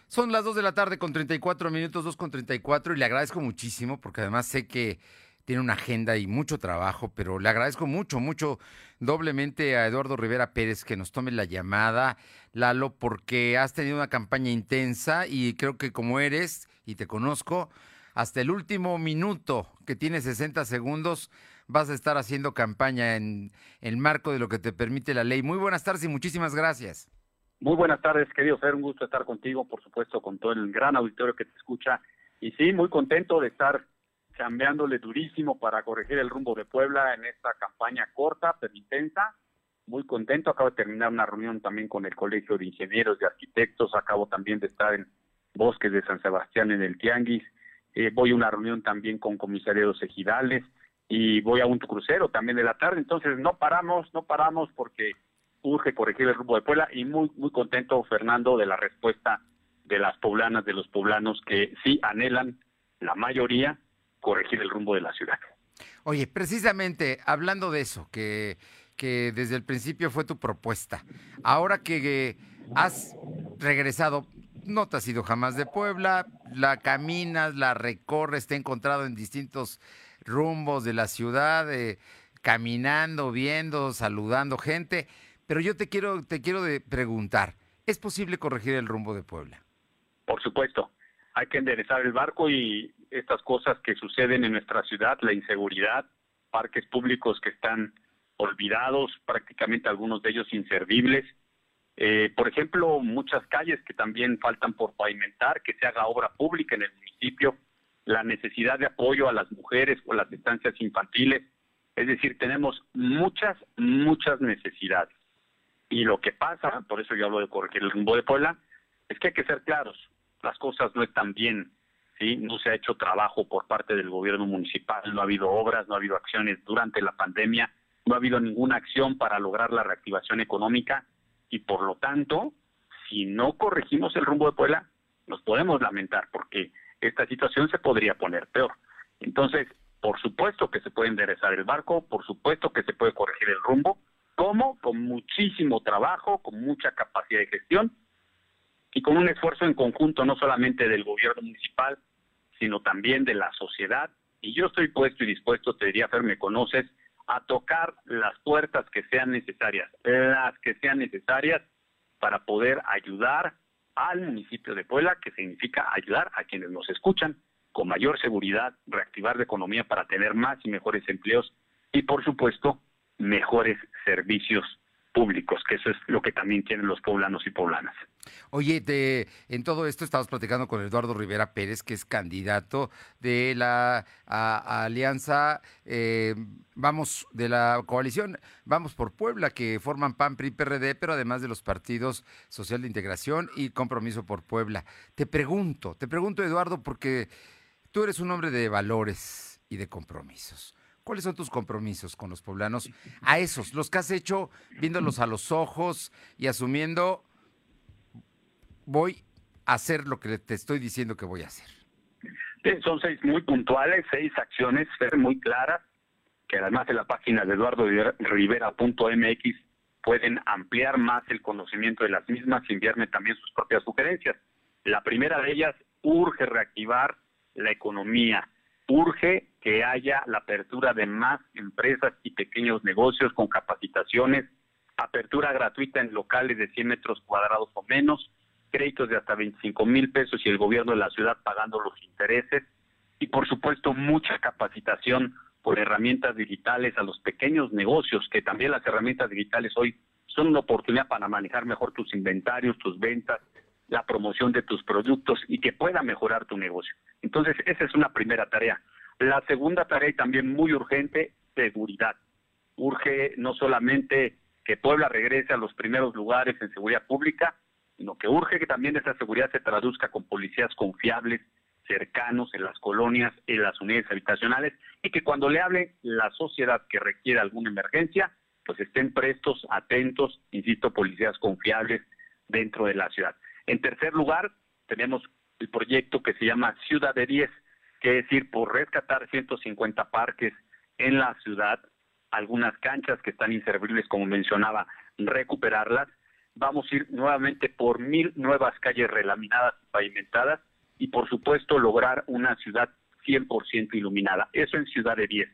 Son las 2 de la tarde con 34 minutos, 2 con 34, y le agradezco muchísimo porque además sé que tiene una agenda y mucho trabajo, pero le agradezco mucho, mucho doblemente a Eduardo Rivera Pérez que nos tome la llamada, Lalo, porque has tenido una campaña intensa y creo que como eres, y te conozco, hasta el último minuto que tiene 60 segundos, vas a estar haciendo campaña en el marco de lo que te permite la ley. Muy buenas tardes y muchísimas gracias. Muy buenas tardes, querido Fer, un gusto estar contigo, por supuesto, con todo el gran auditorio que te escucha. Y sí, muy contento de estar cambiándole durísimo para corregir el rumbo de Puebla en esta campaña corta, pero intensa. Muy contento, acabo de terminar una reunión también con el Colegio de Ingenieros y Arquitectos, acabo también de estar en Bosques de San Sebastián en el Tianguis, eh, voy a una reunión también con comisarios ejidales y voy a un crucero también de la tarde, entonces no paramos, no paramos porque urge corregir el rumbo de Puebla y muy, muy contento, Fernando, de la respuesta de las poblanas, de los poblanos que sí anhelan, la mayoría, corregir el rumbo de la ciudad. Oye, precisamente hablando de eso, que, que desde el principio fue tu propuesta, ahora que has regresado, no te has ido jamás de Puebla, la caminas, la recorres, te he encontrado en distintos rumbos de la ciudad, eh, caminando, viendo, saludando gente. Pero yo te quiero, te quiero de preguntar, ¿es posible corregir el rumbo de Puebla? Por supuesto, hay que enderezar el barco y estas cosas que suceden en nuestra ciudad, la inseguridad, parques públicos que están olvidados, prácticamente algunos de ellos inservibles. Eh, por ejemplo, muchas calles que también faltan por pavimentar, que se haga obra pública en el municipio, la necesidad de apoyo a las mujeres o las estancias infantiles. Es decir, tenemos muchas, muchas necesidades. Y lo que pasa, por eso yo hablo de corregir el rumbo de Puebla, es que hay que ser claros, las cosas no están bien, No se ha hecho trabajo por parte del gobierno municipal, no ha habido obras, no ha habido acciones durante la pandemia, no ha habido ninguna acción para lograr la reactivación económica y por lo tanto, si no corregimos el rumbo de Puebla, nos podemos lamentar porque esta situación se podría poner peor. Entonces, por supuesto que se puede enderezar el barco, por supuesto que se puede corregir el rumbo, ¿Cómo? Con muchísimo trabajo, con mucha capacidad de gestión y con un esfuerzo en conjunto no solamente del gobierno municipal, sino también de la sociedad. Y yo estoy puesto y dispuesto, te diría, Fer, me conoces, a tocar las puertas que sean necesarias, las que sean necesarias para poder ayudar al municipio de Puebla, que significa ayudar a quienes nos escuchan con mayor seguridad, reactivar la economía para tener más y mejores empleos y, por supuesto, mejores servicios públicos, que eso es lo que también tienen los poblanos y poblanas. Oye, en todo esto estamos platicando con Eduardo Rivera Pérez, que es candidato de la alianza, eh, vamos, de la coalición, vamos por Puebla, que forman PAN, PRI, PRD, pero además de los partidos Social de Integración y Compromiso por Puebla. Te pregunto, te pregunto, Eduardo, porque tú eres un hombre de valores y de compromisos. ¿Cuáles son tus compromisos con los poblanos? A esos, los que has hecho viéndolos a los ojos y asumiendo, voy a hacer lo que te estoy diciendo que voy a hacer. son seis muy puntuales, seis acciones muy claras, que además de la página de eduardorivera.mx pueden ampliar más el conocimiento de las mismas y enviarme también sus propias sugerencias. La primera de ellas, urge reactivar la economía urge que haya la apertura de más empresas y pequeños negocios con capacitaciones, apertura gratuita en locales de 100 metros cuadrados o menos, créditos de hasta 25 mil pesos y el gobierno de la ciudad pagando los intereses y por supuesto mucha capacitación por herramientas digitales a los pequeños negocios, que también las herramientas digitales hoy son una oportunidad para manejar mejor tus inventarios, tus ventas, la promoción de tus productos y que pueda mejorar tu negocio. Entonces, esa es una primera tarea. La segunda tarea y también muy urgente, seguridad. Urge no solamente que Puebla regrese a los primeros lugares en seguridad pública, sino que urge que también esa seguridad se traduzca con policías confiables, cercanos en las colonias, en las unidades habitacionales, y que cuando le hable la sociedad que requiera alguna emergencia, pues estén prestos, atentos, insisto, policías confiables dentro de la ciudad. En tercer lugar, tenemos el proyecto que se llama Ciudad de 10, que es ir por rescatar 150 parques en la ciudad, algunas canchas que están inservibles, como mencionaba, recuperarlas, vamos a ir nuevamente por mil nuevas calles relaminadas y pavimentadas y por supuesto lograr una ciudad 100% iluminada. Eso en Ciudad de 10.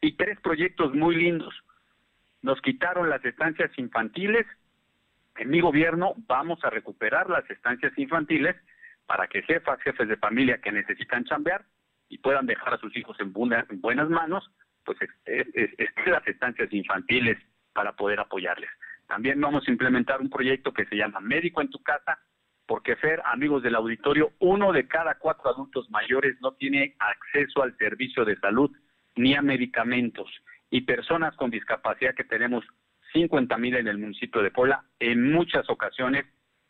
Y tres proyectos muy lindos. Nos quitaron las estancias infantiles. En mi gobierno vamos a recuperar las estancias infantiles para que jefas, jefes de familia que necesitan chambear y puedan dejar a sus hijos en, buenas manos, pues estén las estancias infantiles para poder apoyarles. También vamos a implementar un proyecto que se llama Médico en tu casa, porque Fer, amigos del auditorio, uno de cada cuatro adultos mayores no tiene acceso al servicio de salud ni a medicamentos. Y personas con discapacidad que tenemos 50 mil en el municipio de Puebla, en muchas ocasiones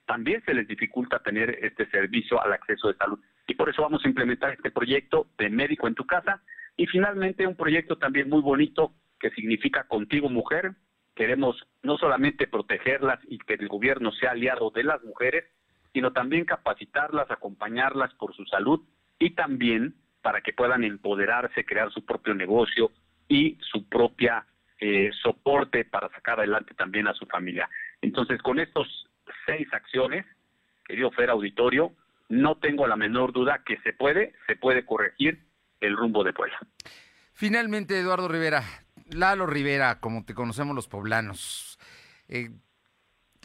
también se les dificulta tener este servicio al acceso de salud. Y por eso vamos a implementar este proyecto de médico en tu casa. Y finalmente un proyecto también muy bonito que significa Contigo Mujer. Queremos no solamente protegerlas y que el gobierno sea aliado de las mujeres, sino también capacitarlas, acompañarlas por su salud y también para que puedan empoderarse, crear su propio negocio y su propia eh, soporte para sacar adelante también a su familia. Entonces, con estos seis acciones, querido Fer Auditorio, no tengo la menor duda que se puede, se puede corregir el rumbo de Puebla. Finalmente, Eduardo Rivera, Lalo Rivera, como te conocemos los poblanos, eh,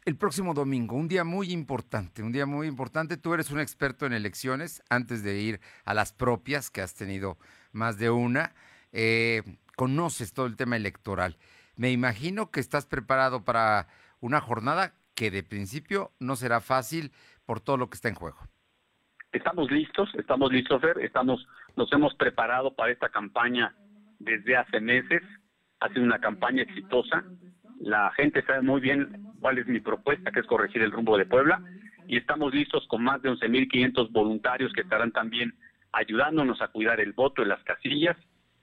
el próximo domingo, un día muy importante, un día muy importante. Tú eres un experto en elecciones, antes de ir a las propias, que has tenido más de una, eh, conoces todo el tema electoral. Me imagino que estás preparado para una jornada que de principio no será fácil por todo lo que está en juego. Estamos listos, estamos listos, Fer, estamos, nos hemos preparado para esta campaña desde hace meses, ha sido una campaña exitosa, la gente sabe muy bien cuál es mi propuesta, que es corregir el rumbo de Puebla, y estamos listos con más de 11.500 voluntarios que estarán también ayudándonos a cuidar el voto en las casillas,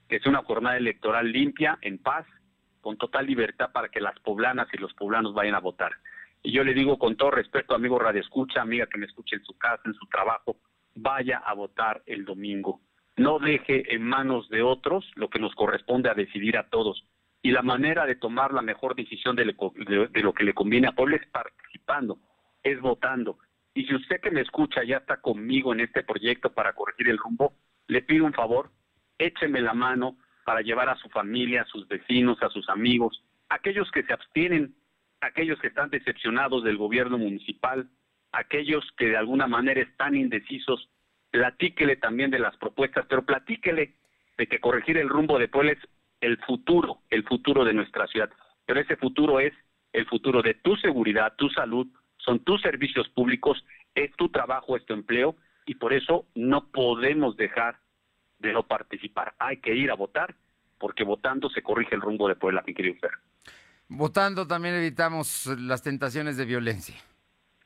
que es una jornada electoral limpia, en paz, con total libertad para que las poblanas y los poblanos vayan a votar. Y yo le digo con todo respeto, amigo Radio Escucha, amiga que me escuche en su casa, en su trabajo, vaya a votar el domingo. No deje en manos de otros lo que nos corresponde a decidir a todos y la manera de tomar la mejor decisión de, lo que le conviene a Puebla es participando, es votando. Y si usted que me escucha ya está conmigo en este proyecto para corregir el rumbo, le pido un favor, écheme la mano para llevar a su familia, a sus vecinos, a sus amigos, aquellos que se abstienen, aquellos que están decepcionados del gobierno municipal, aquellos que de alguna manera están indecisos, platíquele también de las propuestas, pero platíquele de que corregir el rumbo de Puebla es el futuro, el futuro de nuestra ciudad. Pero ese futuro es el futuro de tu seguridad, tu salud, son tus servicios públicos, es tu trabajo, es tu empleo, y por eso no podemos dejar de no participar. Hay que ir a votar, porque votando se corrige el rumbo de Puebla, mi querido Fer. Votando también evitamos las tentaciones de violencia.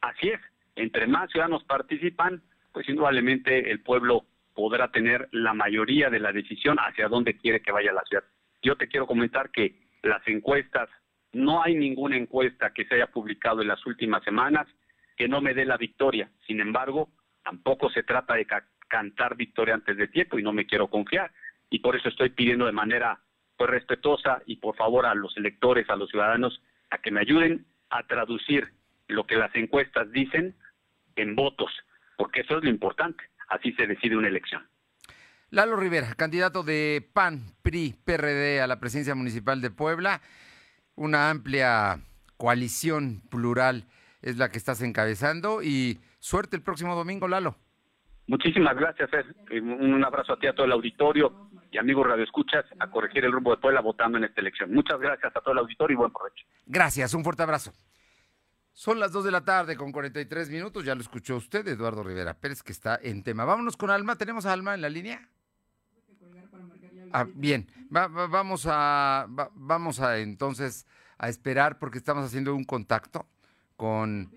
Así es. Entre más ciudadanos participan, pues indudablemente el pueblo podrá tener la mayoría de la decisión hacia dónde quiere que vaya la ciudad. Yo te quiero comentar que las encuestas, no hay ninguna encuesta que se haya publicado en las últimas semanas que no me dé la victoria. Sin embargo, tampoco se trata de cantar victoria antes de tiempo y no me quiero confiar. Y por eso estoy pidiendo de manera pues respetuosa y por favor a los electores, a los ciudadanos, a que me ayuden a traducir lo que las encuestas dicen en votos, porque eso es lo importante. Así se decide una elección. Lalo Rivera, candidato de PAN, PRI, PRD a la presidencia municipal de Puebla. Una amplia coalición plural es la que estás encabezando y suerte el próximo domingo, Lalo. Muchísimas gracias, Un abrazo a ti, a todo el auditorio y amigos Radio Escuchas, a corregir el rumbo de Puebla votando en esta elección. Muchas gracias a todo el auditorio y buen provecho. Gracias, un fuerte abrazo. Son las 2 de la tarde con 43 minutos. Ya lo escuchó usted, Eduardo Rivera Pérez, que está en tema. Vámonos con Alma. ¿Tenemos a Alma en la línea? Ah, bien. vamos a vamos a entonces a esperar porque estamos haciendo un contacto con,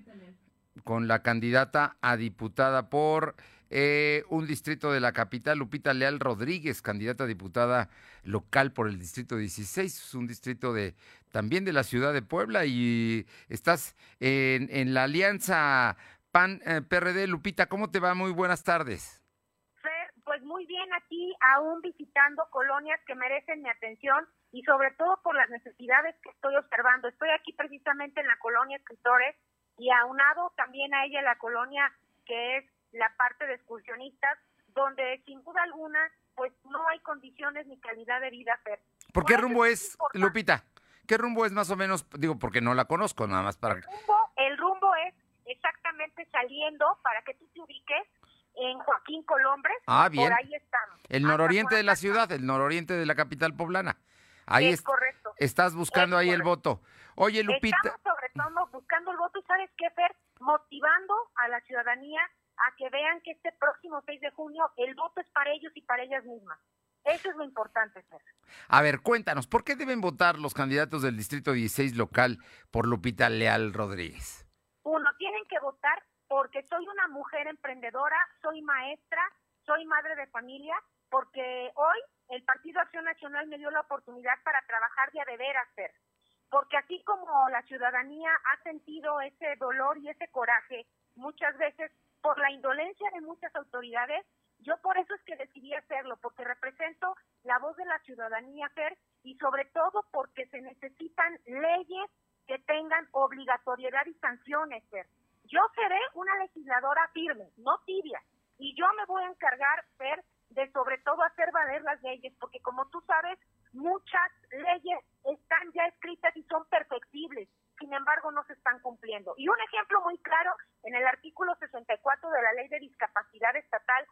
con la candidata a diputada por eh, un distrito de la capital, Lupita Leal Rodríguez, candidata a diputada local por el distrito 16, es un distrito de también de la ciudad de Puebla y estás en, en la alianza PAN eh, PRD. Lupita, ¿cómo te va? Muy buenas tardes. Pues muy bien aquí, aún visitando colonias que merecen mi atención y sobre todo por las necesidades que estoy observando. Estoy aquí precisamente en la colonia Escritores y aunado también a ella la colonia que es la parte de excursionistas, donde sin duda alguna pues no hay condiciones ni calidad de vida. Fer. ¿Por qué rumbo es, Lupita? ¿Qué rumbo es más o menos? Digo, porque no la conozco nada más para... El rumbo, el rumbo es exactamente saliendo para que tú te ubiques en Joaquín Colombres. Ah, bien. Por ahí estamos. El nororiente de la ciudad, el nororiente de la capital poblana. Ahí es, correcto. Estás buscando ahí el voto. Oye, Lupita. Estamos sobre todo buscando el voto y sabes qué, Fer, motivando a la ciudadanía a que vean que este próximo 6 de junio el voto es para ellos y para ellas mismas. Eso es lo importante, Fer. A ver, cuéntanos, ¿por qué deben votar los candidatos del Distrito 16 local por Lupita Leal Rodríguez? Uno, tienen que votar porque soy una mujer emprendedora, soy maestra, soy madre de familia, porque hoy el Partido Acción Nacional me dio la oportunidad para trabajar de a de veras, Fer. Porque así como la ciudadanía ha sentido ese dolor y ese coraje muchas veces por la indolencia de muchas autoridades, yo por eso es que decidí hacerlo, porque represento la voz de la ciudadanía, Fer, y sobre todo porque se necesitan leyes que tengan obligatoriedad y sanciones, Fer. Yo seré una legisladora firme, no tibia, y yo me voy a encargar, Fer, de sobre todo hacer valer las leyes, porque como tú sabes, muchas leyes están ya escritas y son perfectibles sin embargo no se están cumpliendo. Y un ejemplo muy claro, en el artículo 64 de la Ley de Discapacidad Estatal,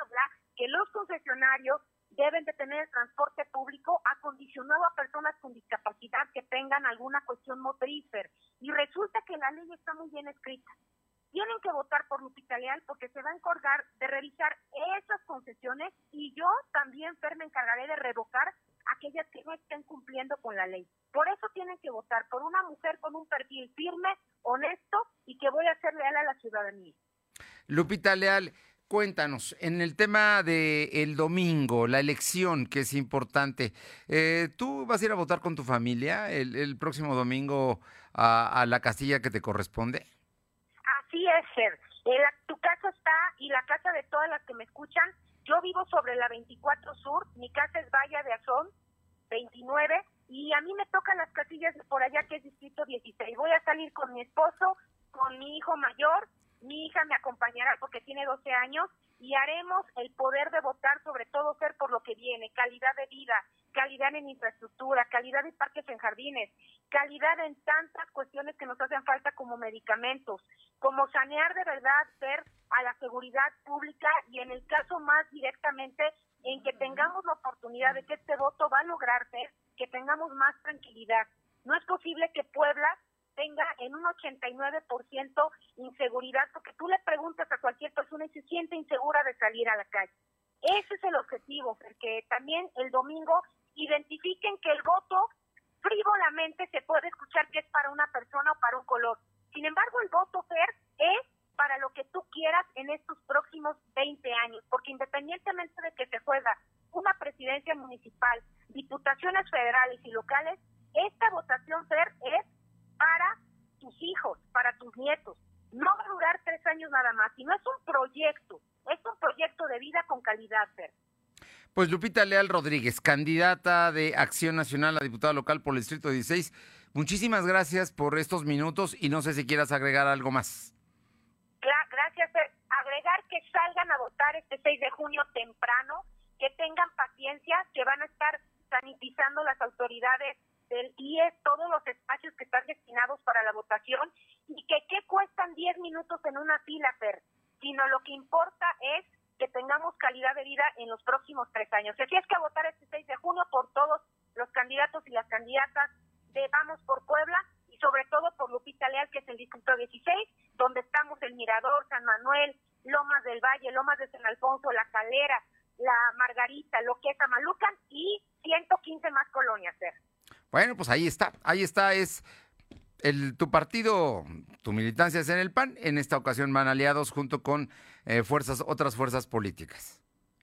habla que los concesionarios deben de tener el transporte público acondicionado a personas con discapacidad que tengan alguna cuestión motriz. Y resulta que la ley está muy bien escrita. Tienen que votar por Lupita Leal porque se va a encargar de revisar esas concesiones y yo también, Fer, me encargaré de revocar aquellas que no estén cumpliendo con la ley. Por eso tienen que votar por una mujer con un perfil firme, honesto y que voy a ser leal a la ciudadanía. Lupita Leal, cuéntanos, en el tema del el domingo, la elección, que es importante, eh, ¿tú vas a ir a votar con tu familia el, próximo domingo a, la castilla que te corresponde? Así es, Ser. tu casa está y la casa de todas las que me escuchan yo vivo sobre la 24 Sur, mi casa es Valle de Azón, 29, y a mí me tocan las casillas por allá que es distrito 16. Voy a salir con mi esposo, con mi hijo mayor, mi hija me acompañará porque tiene 12 años y haremos el poder de votar, sobre todo ser por lo que viene, calidad de vida, calidad en infraestructura, calidad de parques en jardines, calidad en tantas cuestiones que nos hacen falta como medicamentos, como sanear de verdad, ser a la seguridad pública y en el caso más directamente en que tengamos la oportunidad de que este voto va a lograrse, que tengamos más tranquilidad. No es posible que Puebla tenga en un 89% inseguridad, porque tú le preguntas a cualquier persona y se siente insegura de salir a la calle. Ese es el objetivo, que también el domingo identifiquen que el voto frívolamente se puede escuchar que es para una persona o para un color. Sin embargo, el voto, Fer, es para lo que tú quieras en estos próximos 20 años, porque independientemente de que se juega una presidencia municipal, diputaciones federales y locales, esta votación, Fer, es para tus hijos, para tus nietos. No va a durar tres años nada más, sino es un proyecto, es un proyecto de vida con calidad, Fer. Pues Lupita Leal Rodríguez, candidata de Acción Nacional a diputada local por el Distrito 16. Muchísimas gracias por estos minutos y no sé si quieras agregar algo más. Salgan a votar este 6 de junio temprano, que tengan paciencia, que van a estar sanitizando las autoridades del IES todos los espacios que están destinados para la votación y que qué cuestan 10 minutos en una fila, Fer, sino lo que importa es que tengamos calidad de vida en los próximos tres años. Así es que a votar este 6 de junio por todos los candidatos y las candidatas de Vamos por Puebla y sobre todo por Lupita Leal, que es el distrito 16, donde estamos el Mirador, San Manuel, Lomas del Valle, Lomas de San Alfonso, La Calera, La Margarita, lo que es Amalucan y 115 más colonias, Fer. Bueno, pues ahí está, ahí está, es el, tu partido, tu militancia es en el PAN, en esta ocasión van aliados junto con eh, fuerzas, otras fuerzas políticas.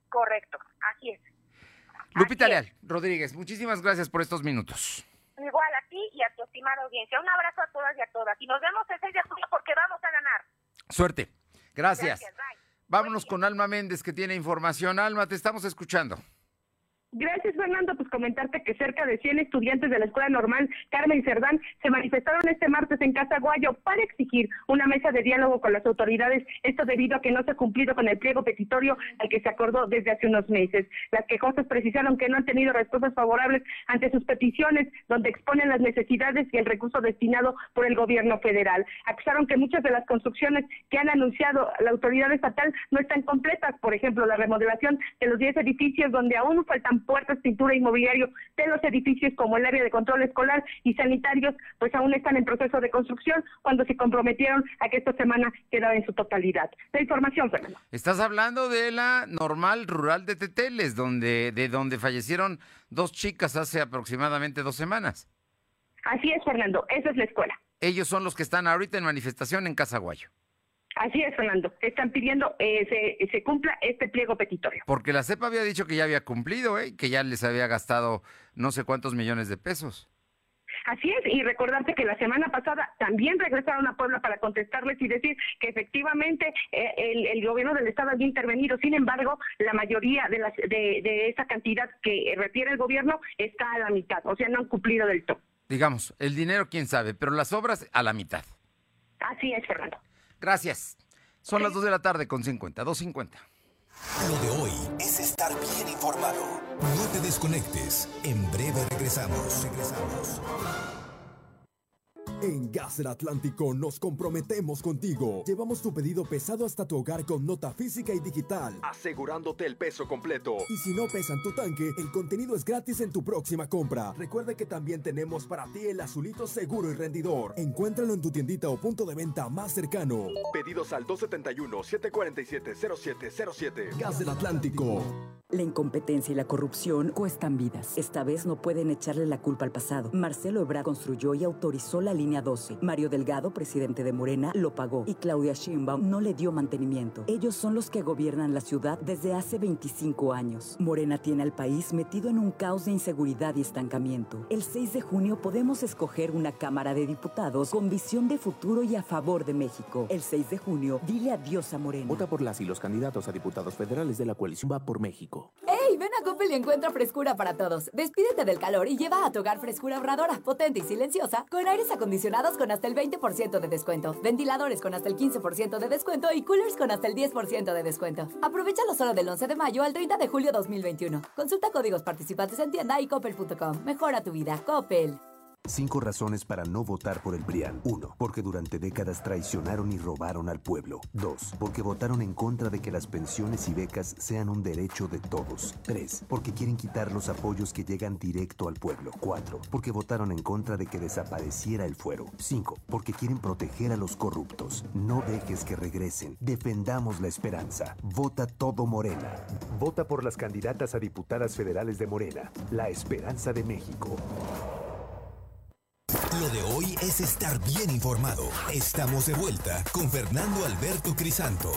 Correcto, así es. Lupita Leal Rodríguez, muchísimas gracias por estos minutos. Igual a ti y a tu estimada audiencia. Un abrazo a todas y a todas. Y nos vemos el 6 de junio porque vamos a ganar. Suerte. Gracias. Vámonos con Alma Méndez que tiene información. Alma, te estamos escuchando. Gracias, Fernando. Pues comentarte que cerca de 100 estudiantes de la Escuela Normal Carmen Cerdán se manifestaron este martes en Casa Guayo para exigir una mesa de diálogo con las autoridades. Esto debido a que no se ha cumplido con el pliego petitorio al que se acordó desde hace unos meses. Las quejosas precisaron que no han tenido respuestas favorables ante sus peticiones, donde exponen las necesidades y el recurso destinado por el gobierno federal. Acusaron que muchas de las construcciones que han anunciado la autoridad estatal no están completas. Por ejemplo, la remodelación de los 10 edificios donde aún faltan puertas, pintura inmobiliario de los edificios como el área de control escolar y sanitarios, pues aún están en proceso de construcción cuando se comprometieron a que esta semana quedara en su totalidad. La información, Fernando. Estás hablando de la normal rural de Teteles, donde, de donde fallecieron dos chicas hace aproximadamente dos semanas. Así es, Fernando, esa es la escuela. Ellos son los que están ahorita en manifestación en Casaguayo. Así es, Fernando. Están pidiendo eh, se, se, cumpla este pliego petitorio. Porque la CEPA había dicho que ya había cumplido, ¿eh? que ya les había gastado no sé cuántos millones de pesos. Así es, y recordarte que la semana pasada también regresaron a Puebla para contestarles y decir que efectivamente eh, el, el, gobierno del Estado había intervenido. Sin embargo, la mayoría de, las, de, de esa cantidad que refiere el gobierno está a la mitad, o sea, no han cumplido del todo. Digamos, el dinero quién sabe, pero las obras a la mitad. Así es, Fernando. Gracias. Son las 2 de la tarde con 50, 2.50. Lo de hoy es estar bien informado. No te desconectes. En breve regresamos. Regresamos. En Gas del Atlántico nos comprometemos contigo. Llevamos tu pedido pesado hasta tu hogar con nota física y digital, asegurándote el peso completo. Y si no pesan tu tanque, el contenido es gratis en tu próxima compra. Recuerda que también tenemos para ti el azulito seguro y rendidor. Encuéntralo en tu tiendita o punto de venta más cercano. Pedidos al 271-747-0707. Gas del Atlántico. La incompetencia y la corrupción cuestan vidas. Esta vez no pueden echarle la culpa al pasado. Marcelo Ebrard construyó y autorizó la línea 12. Mario Delgado, presidente de Morena, lo pagó y Claudia Sheinbaum no le dio mantenimiento. Ellos son los que gobiernan la ciudad desde hace 25 años. Morena tiene al país metido en un caos de inseguridad y estancamiento. El 6 de junio podemos escoger una Cámara de Diputados con visión de futuro y a favor de México. El 6 de junio, dile adiós a Morena. Vota por las y los candidatos a diputados federales de la coalición Va por México. ¡Ey! Ven a Coppel y encuentra frescura para todos. Despídete del calor y lleva a tu hogar frescura ahorradora, potente y silenciosa, con aires acondicionados con hasta el 20% de descuento, ventiladores con hasta el 15% de descuento y coolers con hasta el 10% de descuento. Aprovechalo solo del 11 de mayo al 30 de julio 2021. Consulta códigos participantes en tienda y coppel.com. Mejora tu vida. Coppel. Cinco razones para no votar por el PRIAN. 1. Porque durante décadas traicionaron y robaron al pueblo. 2. Porque votaron en contra de que las pensiones y becas sean un derecho de todos. 3. Porque quieren quitar los apoyos que llegan directo al pueblo. 4. Porque votaron en contra de que desapareciera el fuero. 5. Porque quieren proteger a los corruptos. No dejes que regresen. Defendamos la esperanza. Vota todo Morena. Vota por las candidatas a diputadas federales de Morena. La esperanza de México. Lo de hoy es estar bien informado. Estamos de vuelta con Fernando Alberto Crisanto.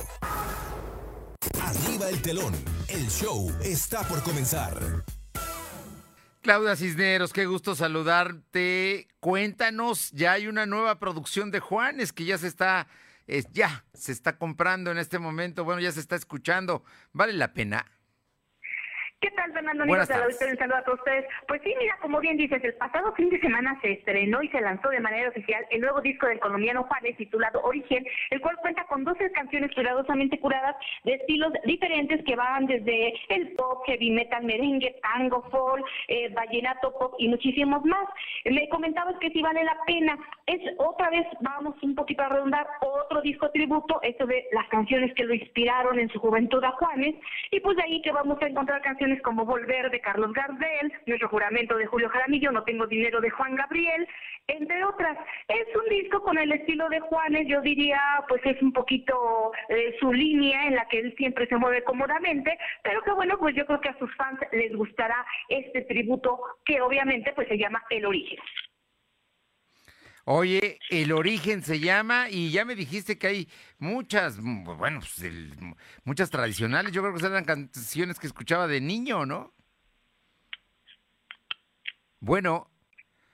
Arriba el telón. El show está por comenzar. Claudia Cisneros, qué gusto saludarte. Cuéntanos, ya hay una nueva producción de Juanes que ya se está, eh, ya se está comprando en este momento. Bueno, ya se está escuchando. ¿Vale la pena? ¿Qué tal, Fernando? Amigos de la un saludo a todos ustedes. Pues sí, mira, como bien dices, el pasado fin de semana se estrenó y se lanzó de manera oficial el nuevo disco del colombiano Juanes titulado Origen, el cual cuenta con 12 canciones cuidadosamente curadas de estilos diferentes que van desde el pop, heavy metal, merengue, tango, folk, eh, vallenato, pop y muchísimos más. Me comentabas que sí vale la pena. Es otra vez, vamos un poquito a redondar, otro disco tributo, esto de las canciones que lo inspiraron en su juventud a Juanes, y pues de ahí que vamos a encontrar canciones como Volver de Carlos Gardel, Nuestro Juramento de Julio Jaramillo, No Tengo Dinero de Juan Gabriel, entre otras. Es un disco con el estilo de Juanes, yo diría, pues es un poquito eh, su línea en la que él siempre se mueve cómodamente, pero que bueno, pues yo creo que a sus fans les gustará este tributo que obviamente pues se llama El Origen. Oye, el origen se llama y ya me dijiste que hay muchas, bueno, pues el, muchas tradicionales. Yo creo que eran canciones que escuchaba de niño, ¿no? Bueno.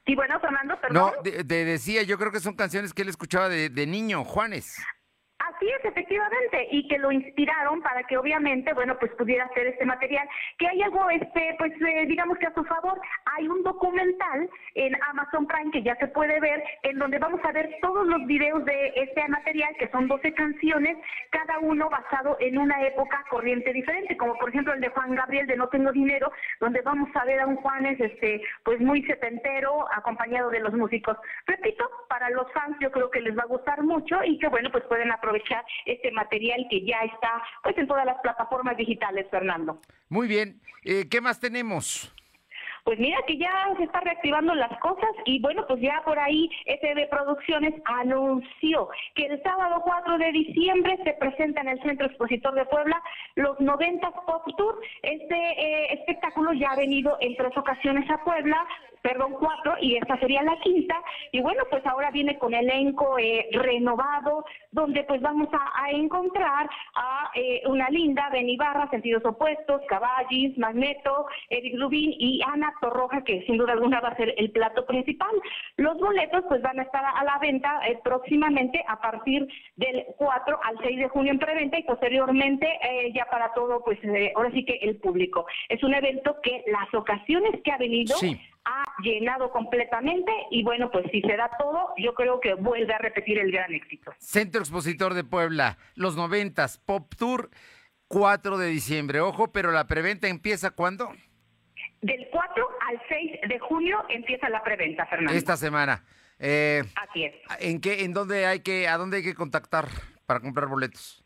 Sí, bueno, Fernando, perdón. No, te de, decía, yo creo que son canciones que él escuchaba de, de niño, Juanes. Es, efectivamente, y que lo inspiraron para que obviamente, bueno, pues pudiera hacer este material. Que hay algo, este, pues eh, digamos que a su favor, hay un documental en Amazon Prime que ya se puede ver, en donde vamos a ver todos los videos de este material, que son 12 canciones, cada uno basado en una época corriente diferente, como por ejemplo el de Juan Gabriel de No Tengo Dinero, donde vamos a ver a un Juanes, este, pues muy setentero, acompañado de los músicos. Repito, para los fans yo creo que les va a gustar mucho y que bueno, pues pueden aprovechar este material que ya está pues en todas las plataformas digitales, Fernando. Muy bien, eh, ¿qué más tenemos? Pues mira que ya se está reactivando las cosas y bueno, pues ya por ahí SB Producciones anunció que el sábado 4 de diciembre se presenta en el Centro Expositor de Puebla los 90 Pop Tour. Este eh, espectáculo ya ha venido en tres ocasiones a Puebla, perdón, cuatro, y esta sería la quinta. Y bueno, pues ahora viene con elenco eh, renovado, donde pues vamos a, encontrar a eh, una linda Benibarra, Sentidos Opuestos, Caballis, Magneto, Eric Rubín y Ana Torroja, que sin duda alguna va a ser el plato principal. Los boletos pues van a estar a la venta eh, próximamente a partir del 4 al 6 de junio en preventa y posteriormente ya para todo, pues ahora sí que el público. Es un evento que las ocasiones que ha venido ha llenado completamente y bueno, pues si se da todo, yo creo que vuelve a repetir el gran éxito. Centro Expositor de Puebla, los noventas, Pop Tour, 4 de diciembre. Ojo, pero la preventa empieza ¿cuándo? Del 4 al 6 de junio empieza la preventa, Fernando. Esta semana. Eh, Así es. ¿En qué, en dónde hay que, a dónde hay que contactar para comprar boletos?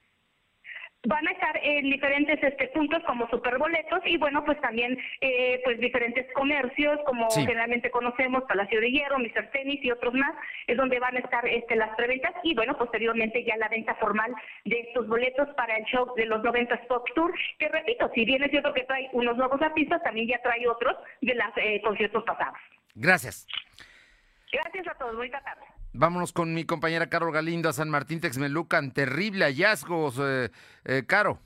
Van a estar en diferentes este, puntos como superboletos y bueno, pues también eh, pues diferentes comercios como generalmente conocemos, Palacio de Hierro, Mr. Tennis y otros más, es donde van a estar este, las preventas y bueno, posteriormente ya la venta formal de estos boletos para el show de los 90 Pop Tour, que repito, si bien es cierto que trae unos nuevos artistas, también ya trae otros de los eh, conciertos pasados. Gracias. Gracias a todos, buena tarde. Vámonos con mi compañera Carol Galindo a San Martín Texmelucan. Terrible hallazgos, eh, eh, Caro.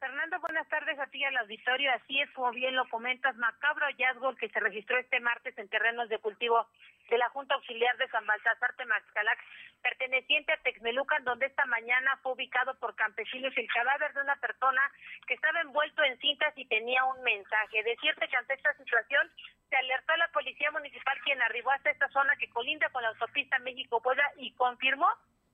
Fernando, buenas tardes a ti al auditorio. Así es, como bien lo comentas, macabro hallazgo que se registró este martes en terrenos de cultivo de la Junta Auxiliar de San Baltasar Temaxcalac, perteneciente a Texmelucan, donde esta mañana fue ubicado por campesinos el cadáver de una persona que estaba envuelto en cintas y tenía un mensaje. Decirte que ante esta situación se alertó a la Policía Municipal quien arribó hasta esta zona que colinda con la autopista México-Puebla y confirmó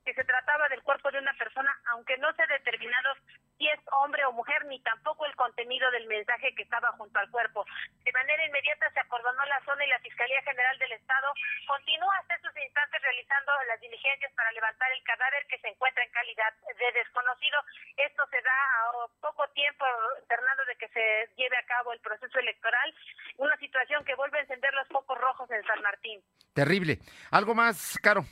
que se trataba del cuerpo de una persona, aunque no se ha determinado si es hombre o mujer, ni tampoco el contenido del mensaje que estaba junto al cuerpo. De manera inmediata se acordonó la zona y la Fiscalía General del Estado continúa hasta estos instantes realizando las diligencias para levantar el cadáver que se encuentra en calidad de desconocido. Esto se da a poco tiempo, Fernando, de que se lleve a cabo el proceso electoral, una situación que vuelve a encender los focos rojos en San Martín. Terrible. ¿Algo más, Caro?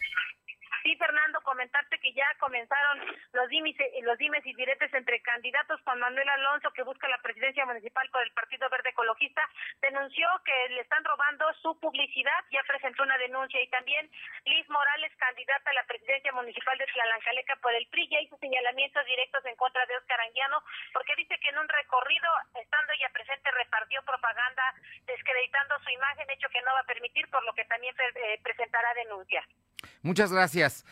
Sí, Fernando, comentarte que ya comenzaron los dimes, los dimes y diretes entre candidatos. Juan Manuel Alonso, que busca la presidencia municipal por el Partido Verde Ecologista, denunció que le están robando su publicidad, ya presentó una denuncia. Y también Liz Morales, candidata a la presidencia municipal de Tlalancaleca por el PRI, ya hizo señalamientos directos en contra de Oscar Anguiano, porque dice que en un recorrido, estando ella presente, repartió propaganda descreditando su imagen, hecho que no va a permitir, por lo que también eh, presentará denuncia. Muchas gracias.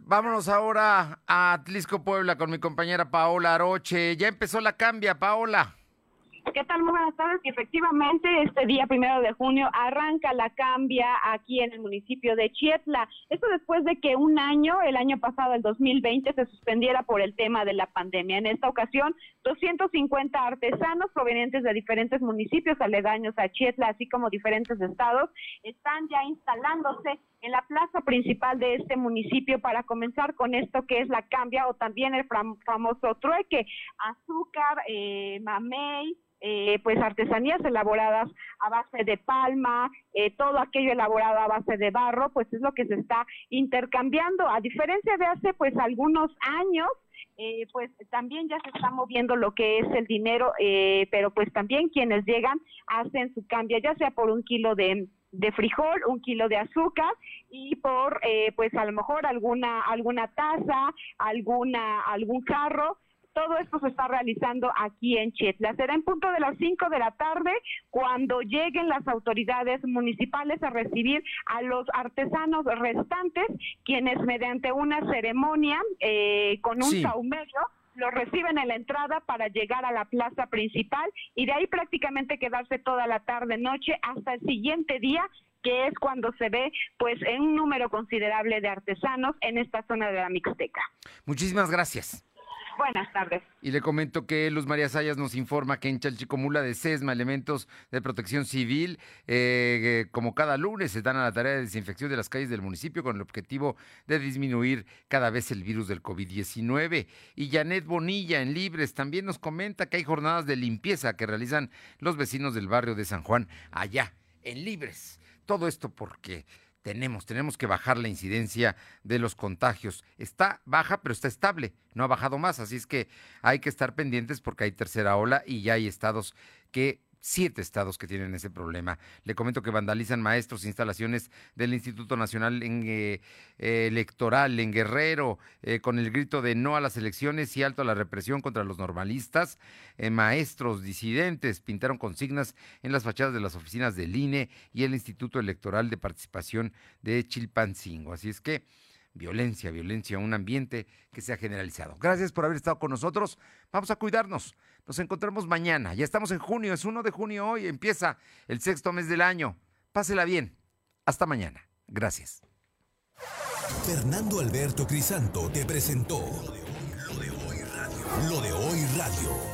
Vámonos ahora a Atlisco Puebla con mi compañera Paola Aroche. Ya empezó la cambia, Paola. ¿Qué tal? Muy buenas tardes. Y efectivamente, este día primero de junio arranca la cambia aquí en el municipio de Chietla. Esto después de que un año, el año pasado, el 2020, se suspendiera por el tema de la pandemia. En esta ocasión, 250 artesanos provenientes de diferentes municipios aledaños a Chietla, así como diferentes estados, están ya instalándose en la plaza principal de este municipio para comenzar con esto que es la cambia o también el famoso trueque, azúcar, eh, mamey, eh, pues artesanías elaboradas a base de palma, eh, todo aquello elaborado a base de barro, pues es lo que se está intercambiando. A diferencia de hace pues algunos años, eh, pues también ya se está moviendo lo que es el dinero, pero pues también quienes llegan hacen su cambio, ya sea por un kilo de, de frijol, un kilo de azúcar y por pues a lo mejor alguna alguna taza, alguna algún carro Todo esto se está realizando aquí en Chietla. Será en punto de las 5 de la tarde cuando lleguen las autoridades municipales a recibir a los artesanos restantes, quienes mediante una ceremonia eh, con un Sí. saumerio lo reciben en la entrada para llegar a la plaza principal y de ahí prácticamente quedarse toda la tarde noche hasta el siguiente día que es cuando se ve pues en un número considerable de artesanos en esta zona de la Mixteca. Muchísimas gracias. Buenas tardes. Y le comento que Luz María Sayas nos informa que en Chalchicomula de SESMA, elementos de protección civil, eh, eh, como cada lunes, se dan a la tarea de desinfección de las calles del municipio con el objetivo de disminuir cada vez el virus del COVID-19. Y Janet Bonilla en Libres también nos comenta que hay jornadas de limpieza que realizan los vecinos del barrio de San Juan allá, en Libres. Todo esto porque tenemos, tenemos que bajar la incidencia de los contagios. Está baja, pero está estable, no ha bajado más, así es que hay que estar pendientes porque hay tercera ola y ya hay estados que siete estados que tienen ese problema. Le comento que vandalizan maestros, instalaciones del Instituto Nacional eh, Electoral en Guerrero, eh, con el grito de no a las elecciones y alto a la represión contra los normalistas. Eh, maestros disidentes pintaron consignas en las fachadas de las oficinas del INE y el Instituto Electoral de Participación de Chilpancingo. Así es que violencia, violencia, un ambiente que se ha generalizado. Gracias por haber estado con nosotros. Vamos a cuidarnos. Nos encontramos mañana. Ya estamos en junio, es 1 de junio hoy, empieza el sexto mes del año. Pásela bien. Hasta mañana. Gracias. Fernando Alberto Crisanto te presentó Lo de hoy radio. Lo de hoy radio.